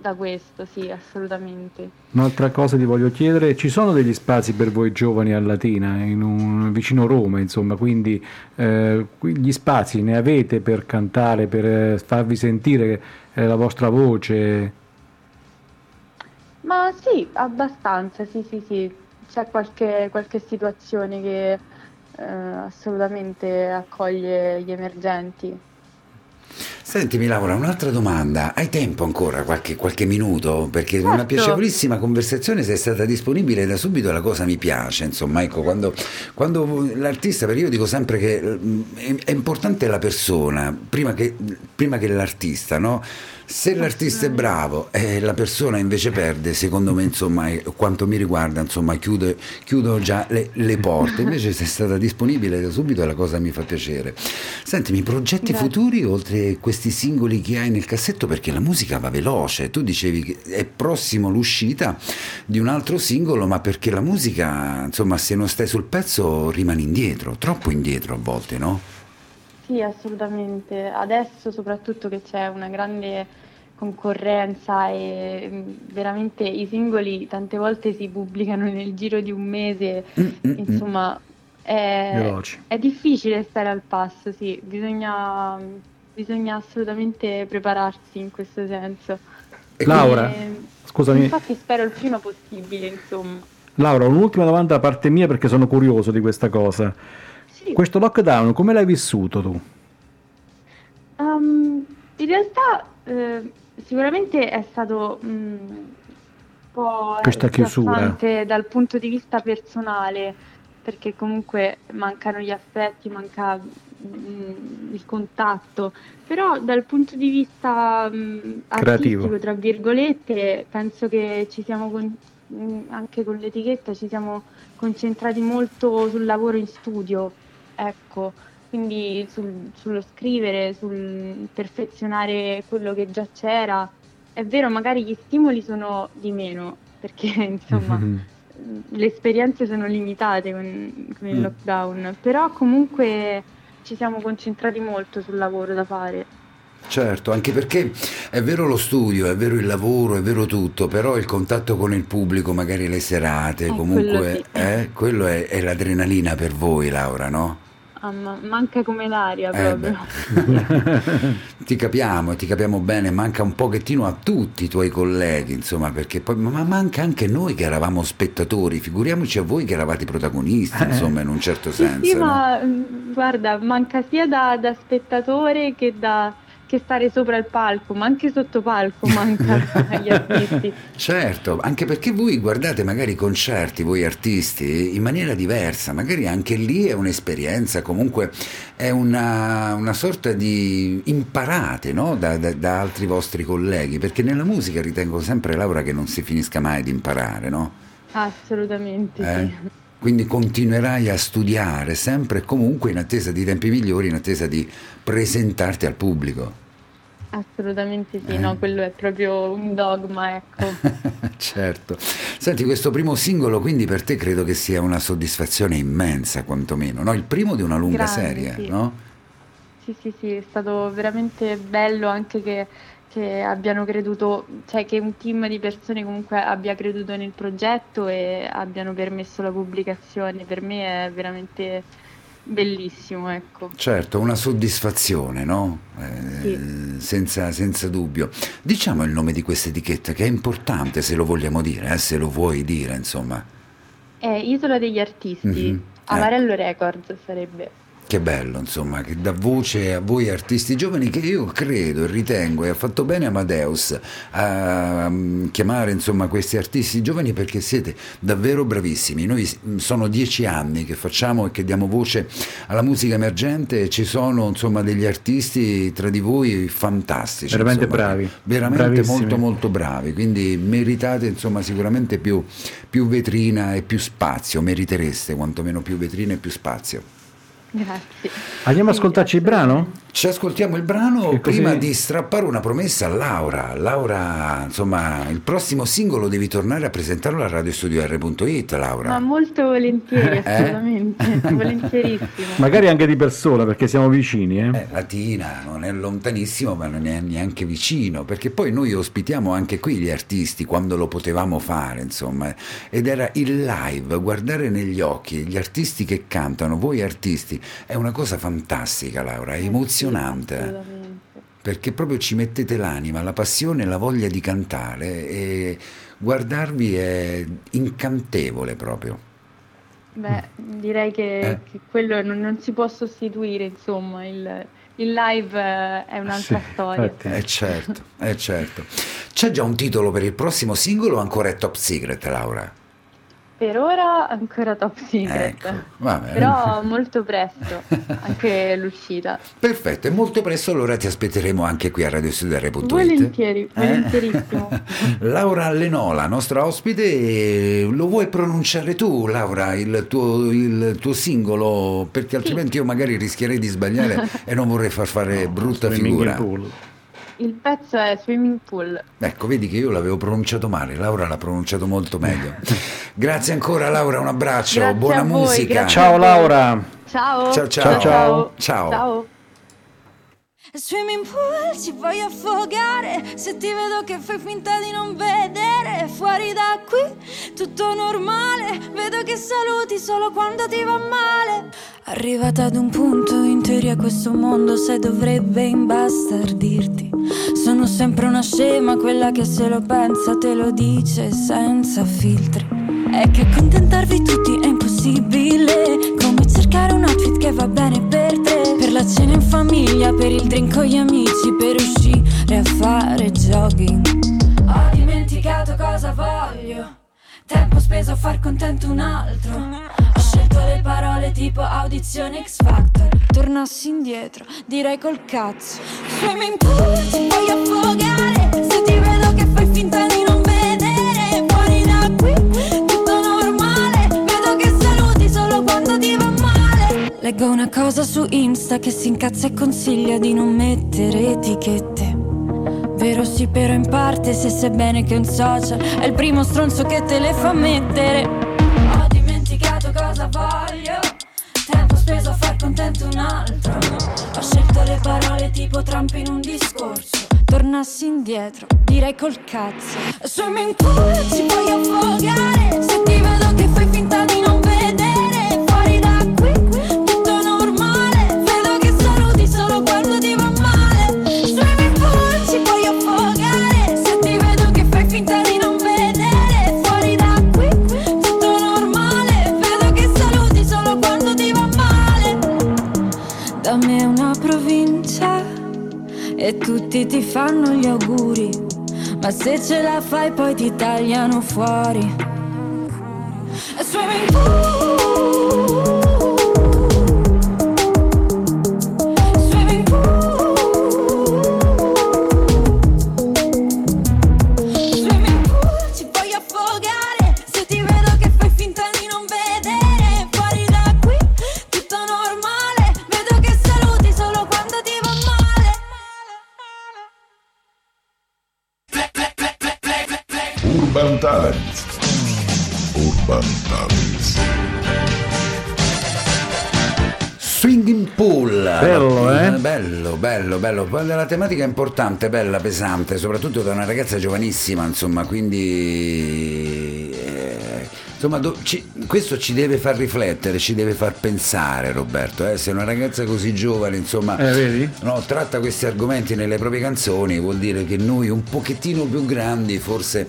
da, questo, sì, assolutamente. Un'altra cosa ti voglio chiedere, ci sono degli spazi per voi giovani a Latina, in un- vicino Roma, insomma, quindi eh, gli spazi ne avete per cantare, per eh, farvi sentire eh, la vostra voce? Ma sì, abbastanza, sì, sì, sì. C'è qualche, qualche situazione che eh, assolutamente accoglie gli emergenti. Sentimi Laura, un'altra domanda. Hai tempo ancora, qualche, qualche minuto? Perché una Certo. piacevolissima conversazione sei stata disponibile da subito, la cosa mi piace. Insomma, ecco, quando, quando l'artista, perché io dico sempre che mm, è, importante la persona, prima che, prima che l'artista, no? Se l'artista è bravo e la persona invece perde, secondo me, insomma, quanto mi riguarda, insomma, chiudo, chiudo già le, le porte. Invece sei stata disponibile da subito e la cosa mi fa piacere. Sentimi, progetti Grazie. futuri oltre questi singoli che hai nel cassetto? Perché la musica va veloce. Tu dicevi che è prossimo l'uscita di un altro singolo, ma perché la musica, insomma, se non stai sul pezzo rimani indietro, troppo indietro a volte, no? Sì, assolutamente. Adesso soprattutto che c'è una grande concorrenza e mm, veramente i singoli tante volte si pubblicano nel giro di un mese, Mm, mm, mm. insomma è, Veloci. è difficile stare al passo, sì, bisogna, bisogna assolutamente prepararsi in questo senso. Laura, E- scusami. Infatti spero il prima possibile, insomma. Laura, un'ultima domanda da parte mia perché sono curioso di questa cosa. Sì. Questo lockdown come l'hai vissuto tu? Um, in realtà eh, sicuramente è stato mm, un po' Questa chiusura. dal punto di vista personale, perché comunque mancano gli affetti, manca mm, il contatto, però dal punto di vista mm, Creativo. artistico, tra virgolette, penso che ci siamo con- mm, anche con l'etichetta ci siamo concentrati molto sul lavoro in studio, ecco quindi sul- sullo scrivere, sul perfezionare quello che già c'era. È vero, magari gli stimoli sono di meno, perché insomma Mhm. le esperienze sono limitate con, con il Mm. lockdown, però comunque ci siamo concentrati molto sul lavoro da fare. Certo, anche perché è vero lo studio, è vero il lavoro, è vero tutto, però il contatto con il pubblico, magari le serate, Eh, comunque, quello sì. eh, quello è, è l'adrenalina per voi, Laura, no? Ah, ma- manca come l'aria Eh, proprio. beh. ti capiamo, ti capiamo bene, manca un pochettino a tutti i tuoi colleghi, insomma, perché poi ma manca anche a noi che eravamo spettatori, figuriamoci a voi che eravate protagonisti, insomma, in un certo Sì, senso. sì, no? ma mm, guarda, manca sia da, da spettatore che da che stare sopra il palco, ma anche sotto palco manca agli artisti. Certo, anche perché voi guardate magari i concerti, voi artisti, in maniera diversa, magari anche lì è un'esperienza, comunque è una, una sorta di imparate no? da, da- da altri vostri colleghi, perché nella musica ritengo sempre, Laura, che non si finisca mai di imparare, no? Assolutamente Eh? sì. Quindi continuerai a studiare sempre e comunque in attesa di tempi migliori, in attesa di presentarti al pubblico. Assolutamente sì, no, quello è proprio un dogma, ecco. certo. Senti, questo primo singolo quindi per te credo che sia una soddisfazione immensa, quantomeno, no? Il primo di una lunga Grande, serie, sì. no? Sì, sì, sì, è stato veramente bello anche che, che abbiano creduto, cioè che un team di persone comunque abbia creduto nel progetto e abbiano permesso la pubblicazione. Per me è veramente bellissimo, ecco. Certo, una soddisfazione, no? Eh, Sì. senza, senza dubbio. Diciamo il nome di questa etichetta, che è importante se lo vogliamo dire, eh, se lo vuoi dire, insomma. È Isola degli Artisti, Mhm, Amarello Records sarebbe. Che bello, insomma, che dà voce a voi artisti giovani che io credo e ritengo e ha fatto bene Amadeus a mm, chiamare insomma questi artisti giovani perché siete davvero bravissimi. Noi mm, sono dieci anni che facciamo e che diamo voce alla musica emergente e ci sono insomma degli artisti tra di voi fantastici. Veramente insomma, bravi, Veramente bravissimi. molto molto bravi, quindi meritate insomma sicuramente più, più vetrina e più spazio, meritereste quantomeno più vetrina e più spazio. Grazie. Andiamo a ascoltarci il brano? Ci ascoltiamo il brano prima di strappare una promessa a Laura. Laura, insomma, il prossimo singolo devi tornare a presentarlo a radiostudio.it, Laura. Ma molto volentieri, Eh? assolutamente, volentierissimo. Magari anche di persona perché siamo vicini. Eh? Eh, Latina non è lontanissimo, ma non è neanche vicino, perché poi noi ospitiamo anche qui gli artisti quando lo potevamo fare, insomma, ed era il live, guardare negli occhi gli artisti che cantano, voi artisti, è una cosa fantastica, Laura, è Eh sì, emozionante. perché proprio ci mettete l'anima, la passione, la voglia di cantare e guardarvi è incantevole proprio. Beh, direi che, Eh. che quello non, non si può sostituire, insomma, il, il live eh, è un'altra Sì, storia. infatti. Eh certo, eh certo. C'è già un titolo per il prossimo singolo o ancora è top secret, Laura? Per ora ancora top secret, Ecco, va bene. però molto presto anche l'uscita. Perfetto, e molto presto allora ti aspetteremo anche qui a radiostudiare.it. Volentieri, Eh? volentierissimo. Laura Lenola, nostra ospite, lo vuoi pronunciare tu, Laura, il tuo, il tuo singolo? Perché altrimenti io magari rischierei di sbagliare e non vorrei far fare brutta Swimming figura. pool. Il pezzo è Swimming Pool. Ecco, vedi che io l'avevo pronunciato male, Laura l'ha pronunciato molto meglio. Grazie ancora Laura, un abbraccio, Grazie buona a voi, musica. Ciao Laura. Ciao. Ciao, ciao. Ciao, ciao. Ciao. Swimming pool ci voglio affogare. Se ti vedo che fai finta di non vedere Fuori da qui tutto normale. Vedo che saluti solo quando ti va male. Arrivata ad un punto in teoria questo mondo se dovrebbe imbastardirti Sono sempre una scema quella che se lo pensa te lo dice senza filtri. È che accontentarvi tutti è impossibile Come cercare un outfit che va bene per la cena in famiglia, per il drink con gli amici Per uscire a fare jogging Ho dimenticato cosa voglio. Tempo speso a far contento un altro. Ho scelto le parole tipo audizione X Factor. Tornassi indietro, direi col cazzo. Swimming pool, ti voglio affogare Leggo una cosa su Insta che si incazza e consiglia di non mettere etichette Vero sì, però in parte se sai bene che un social è il primo stronzo che te le fa mettere. Ho dimenticato cosa voglio, tempo speso a far contento un altro. Ho scelto le parole tipo Trump in un discorso. Tornassi indietro, direi col cazzo. Swimming pool, ci voglio affogare. Se ti vedo che fai finta di non tutti ti fanno gli auguri. Ma se ce la fai poi ti tagliano fuori. Swimming pool. Poi La tematica è importante, bella, pesante, soprattutto da una ragazza giovanissima, insomma, quindi... eh, Insomma, do- ci- questo ci deve far riflettere, ci deve far pensare, Roberto. eh. Se una ragazza così giovane, insomma, Eh, no, tratta questi argomenti nelle proprie canzoni, vuol dire che noi un pochettino più grandi forse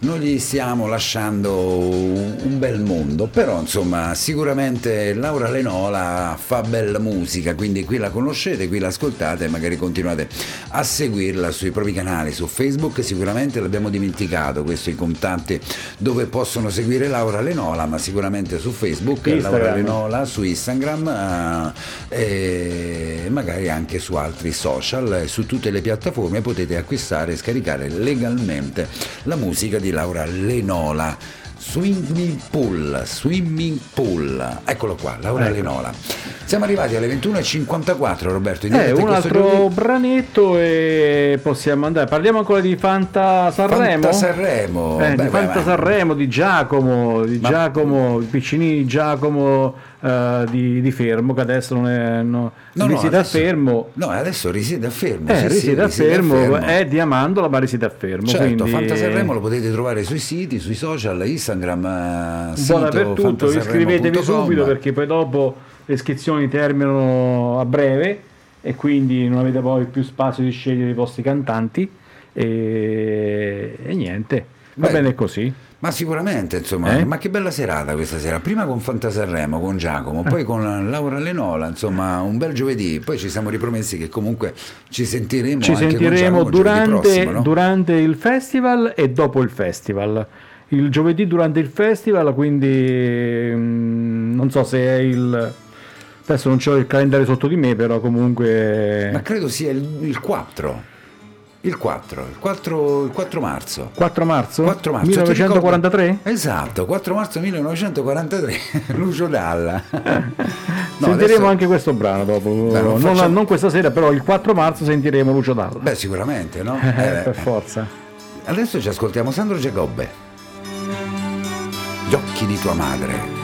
non gli stiamo lasciando un bel mondo, però insomma sicuramente Laura Lenola fa bella musica, quindi qui la conoscete, qui l'ascoltate e magari continuate a seguirla sui propri canali, su Facebook sicuramente l'abbiamo dimenticato, questo i contatti dove possono seguire Laura Lenola, ma sicuramente su Facebook Instagram. Laura Lenola, su Instagram eh, e magari anche su altri social, su tutte le piattaforme potete acquistare e scaricare legalmente la musica di Laura Lenola. Swimming Pool, Swimming Pool, eccolo qua, Laura Ecco. Lenola. Siamo arrivati alle 21.54 Roberto, in Eh, un altro giovedì. branetto e possiamo andare. Parliamo ancora di Fanta Sanremo. Fanta Sanremo. Eh, Beh, di Fanta beh, Sanremo, di Giacomo, di Ma- Giacomo, i piccini di Giacomo eh, di, di Fermo, che adesso non è no, No, no, riside a adesso- Fermo. No, adesso risiede a Fermo. Eh, sì, sì, riside a riside Fermo, è di Amandola, ma riside a Fermo. Certo, quindi... Fanta Sanremo lo potete trovare sui siti, sui social, Instagram, un sito po' dappertutto, iscrivetevi subito perché poi dopo le iscrizioni terminano a breve e quindi non avete poi più spazio di scegliere i vostri cantanti e, e niente, va Beh, bene così. Ma sicuramente, insomma, Eh? ma che bella serata questa sera. Prima con Fanta Sanremo, con Giacomo, poi con Laura Lenola, insomma, un bel giovedì. Poi ci siamo ripromessi che comunque ci sentiremo Ci sentiremo Giacomo durante, prossimo, no? durante il festival e dopo il festival. Il giovedì durante il festival, quindi mm, non so se è il... Adesso non c'ho il calendario sotto di me, però comunque... Ma credo sia il, il 4. Il 4, il 4, il 4 marzo. 4 marzo? 4 marzo. 1943? Ti ricordi? Esatto, 4 marzo 1943, Lucio Dalla. No, sentiremo adesso- anche questo brano dopo. Beh, non non, facciamo- non questa sera, però il 4 marzo sentiremo Lucio Dalla. Beh, sicuramente, no? Eh, Eh, per forza. Adesso ci ascoltiamo Sandro Giacobbe. Gli occhi di tua madre.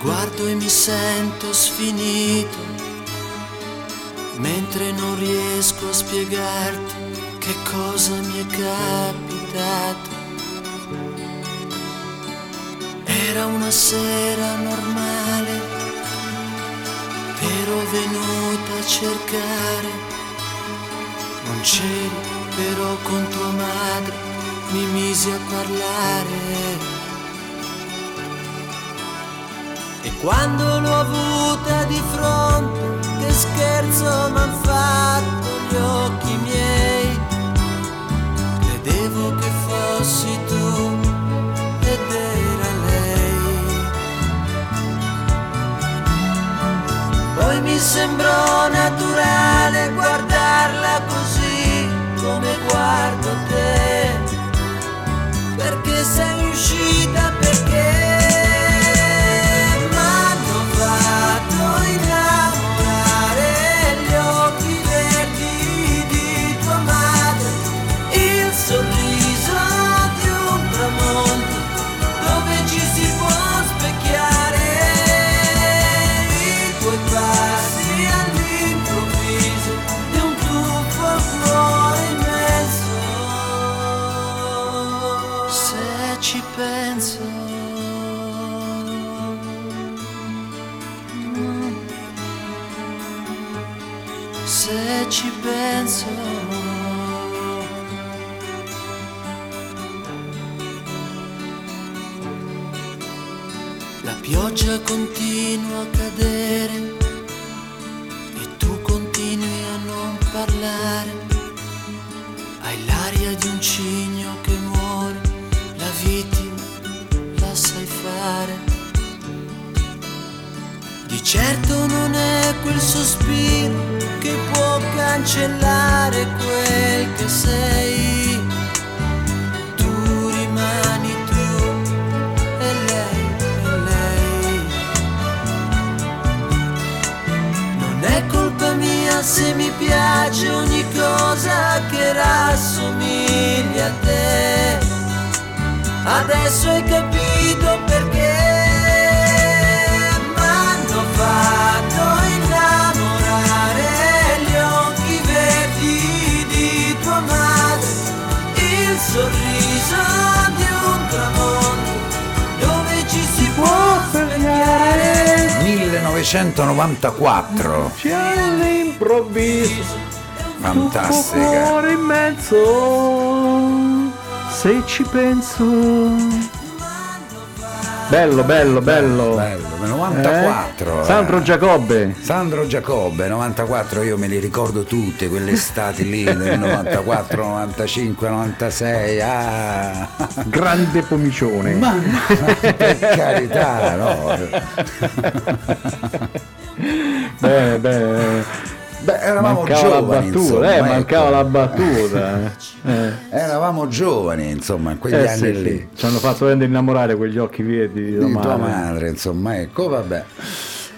Guardo e mi sento sfinito, mentre non riesco a spiegarti che cosa mi è capitato. Era una sera normale, ero venuta a cercare non c'eri, però con tua madre mi misi a parlare. E quando l'ho avuta di fronte, che scherzo m'han fatto gli occhi miei. Credevo che fossi tu ed era lei. Poi mi sembrò naturale guardarla così come guardo te. Perché sei uscita se ci penso La pioggia continua a cadere e tu continui a non parlare. Hai l'aria di un cigno che muore, la vittima la sai fare. Di certo non è quel sospiro che può cancellare quel che sei. Tu rimani tu e lei è lei. Non è colpa mia se mi piace ogni cosa che rassomiglia a te. Adesso hai capito perché sorriso di un tramonto dove ci si può svegliare. 1994. C'è all'improvviso Fantastica. cuore in mezzo se ci penso bello bello bello, Bello, 94. Eh? Sandro eh. Giacobbe Sandro Giacobbe, 94, io me li ricordo tutte, quelle estati lì del 94, 95, 96. Ah. grande pomicione Ma per carità, no. beh, beh, Beh, eravamo mancava la giovani, battuta insomma, eh, ecco. mancava la battuta eh. Eravamo giovani, insomma, in quegli Eh, anni sì, lì. ci hanno fatto innamorare quegli occhi verdi di tua Di tua madre. madre, insomma, ecco, vabbè.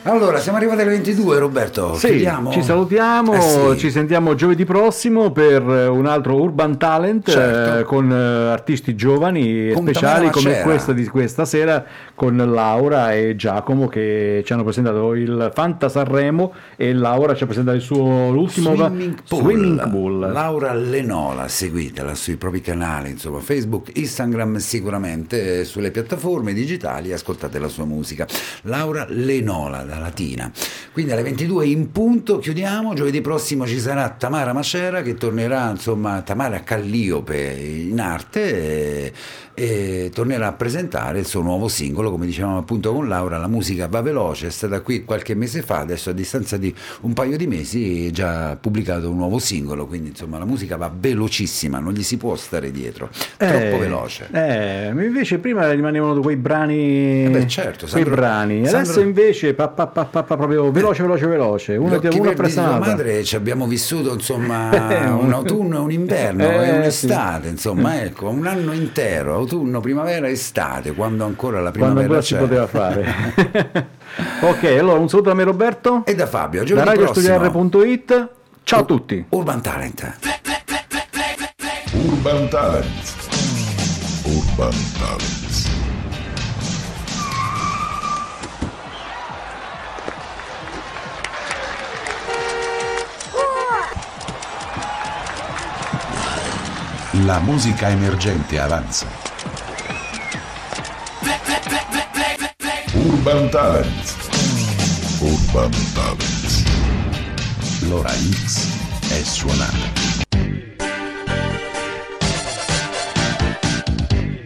Allora, siamo arrivati alle 22, Roberto. Sì, ci salutiamo, Eh sì. ci sentiamo giovedì prossimo per eh, un altro Urban Talent Certo. eh, con eh, artisti giovani e speciali come questa di questa sera con Laura e Giacomo che ci hanno presentato il Fanta Sanremo e Laura ci ha presentato il suo l'ultimo Swimming Pool. Swimming Pool. Laura Lenola, seguitela sui propri canali, insomma, Facebook, Instagram sicuramente, eh, sulle piattaforme digitali, ascoltate la sua musica. Laura Lenola, da Latina. Quindi alle 22 in punto chiudiamo, giovedì prossimo ci sarà Tamara Macera che tornerà, insomma, Tamara Calliope in arte e, e tornerà a presentare il suo nuovo singolo, come dicevamo appunto con Laura, la musica va veloce, è stata qui qualche mese fa, adesso a distanza di un paio di mesi è già pubblicato un nuovo singolo, quindi insomma la musica va velocissima, non gli si può stare dietro, troppo Eh, veloce. Eh, invece prima rimanevano quei brani, Eh beh, certo, quei Sandro- brani. adesso Sandro- invece pa, pa, pa, pa, proprio veloce, veloce, veloce. Uno, occhi uno appresso l'altro. madre ci abbiamo vissuto insomma un autunno un inverno Eh, e un'estate, sì. insomma ecco, un anno intero, autunno, primavera, estate, quando ancora la Quando primavera ancora si poteva fare. ok, allora un saluto da me Roberto. E da Fabio, da radiostudiare.it. Ciao a tutti. Urban Talent. Urban Talent. Urban Talent. La musica emergente avanza. Urban Talent. Urban Talent. L'ora X è suonata.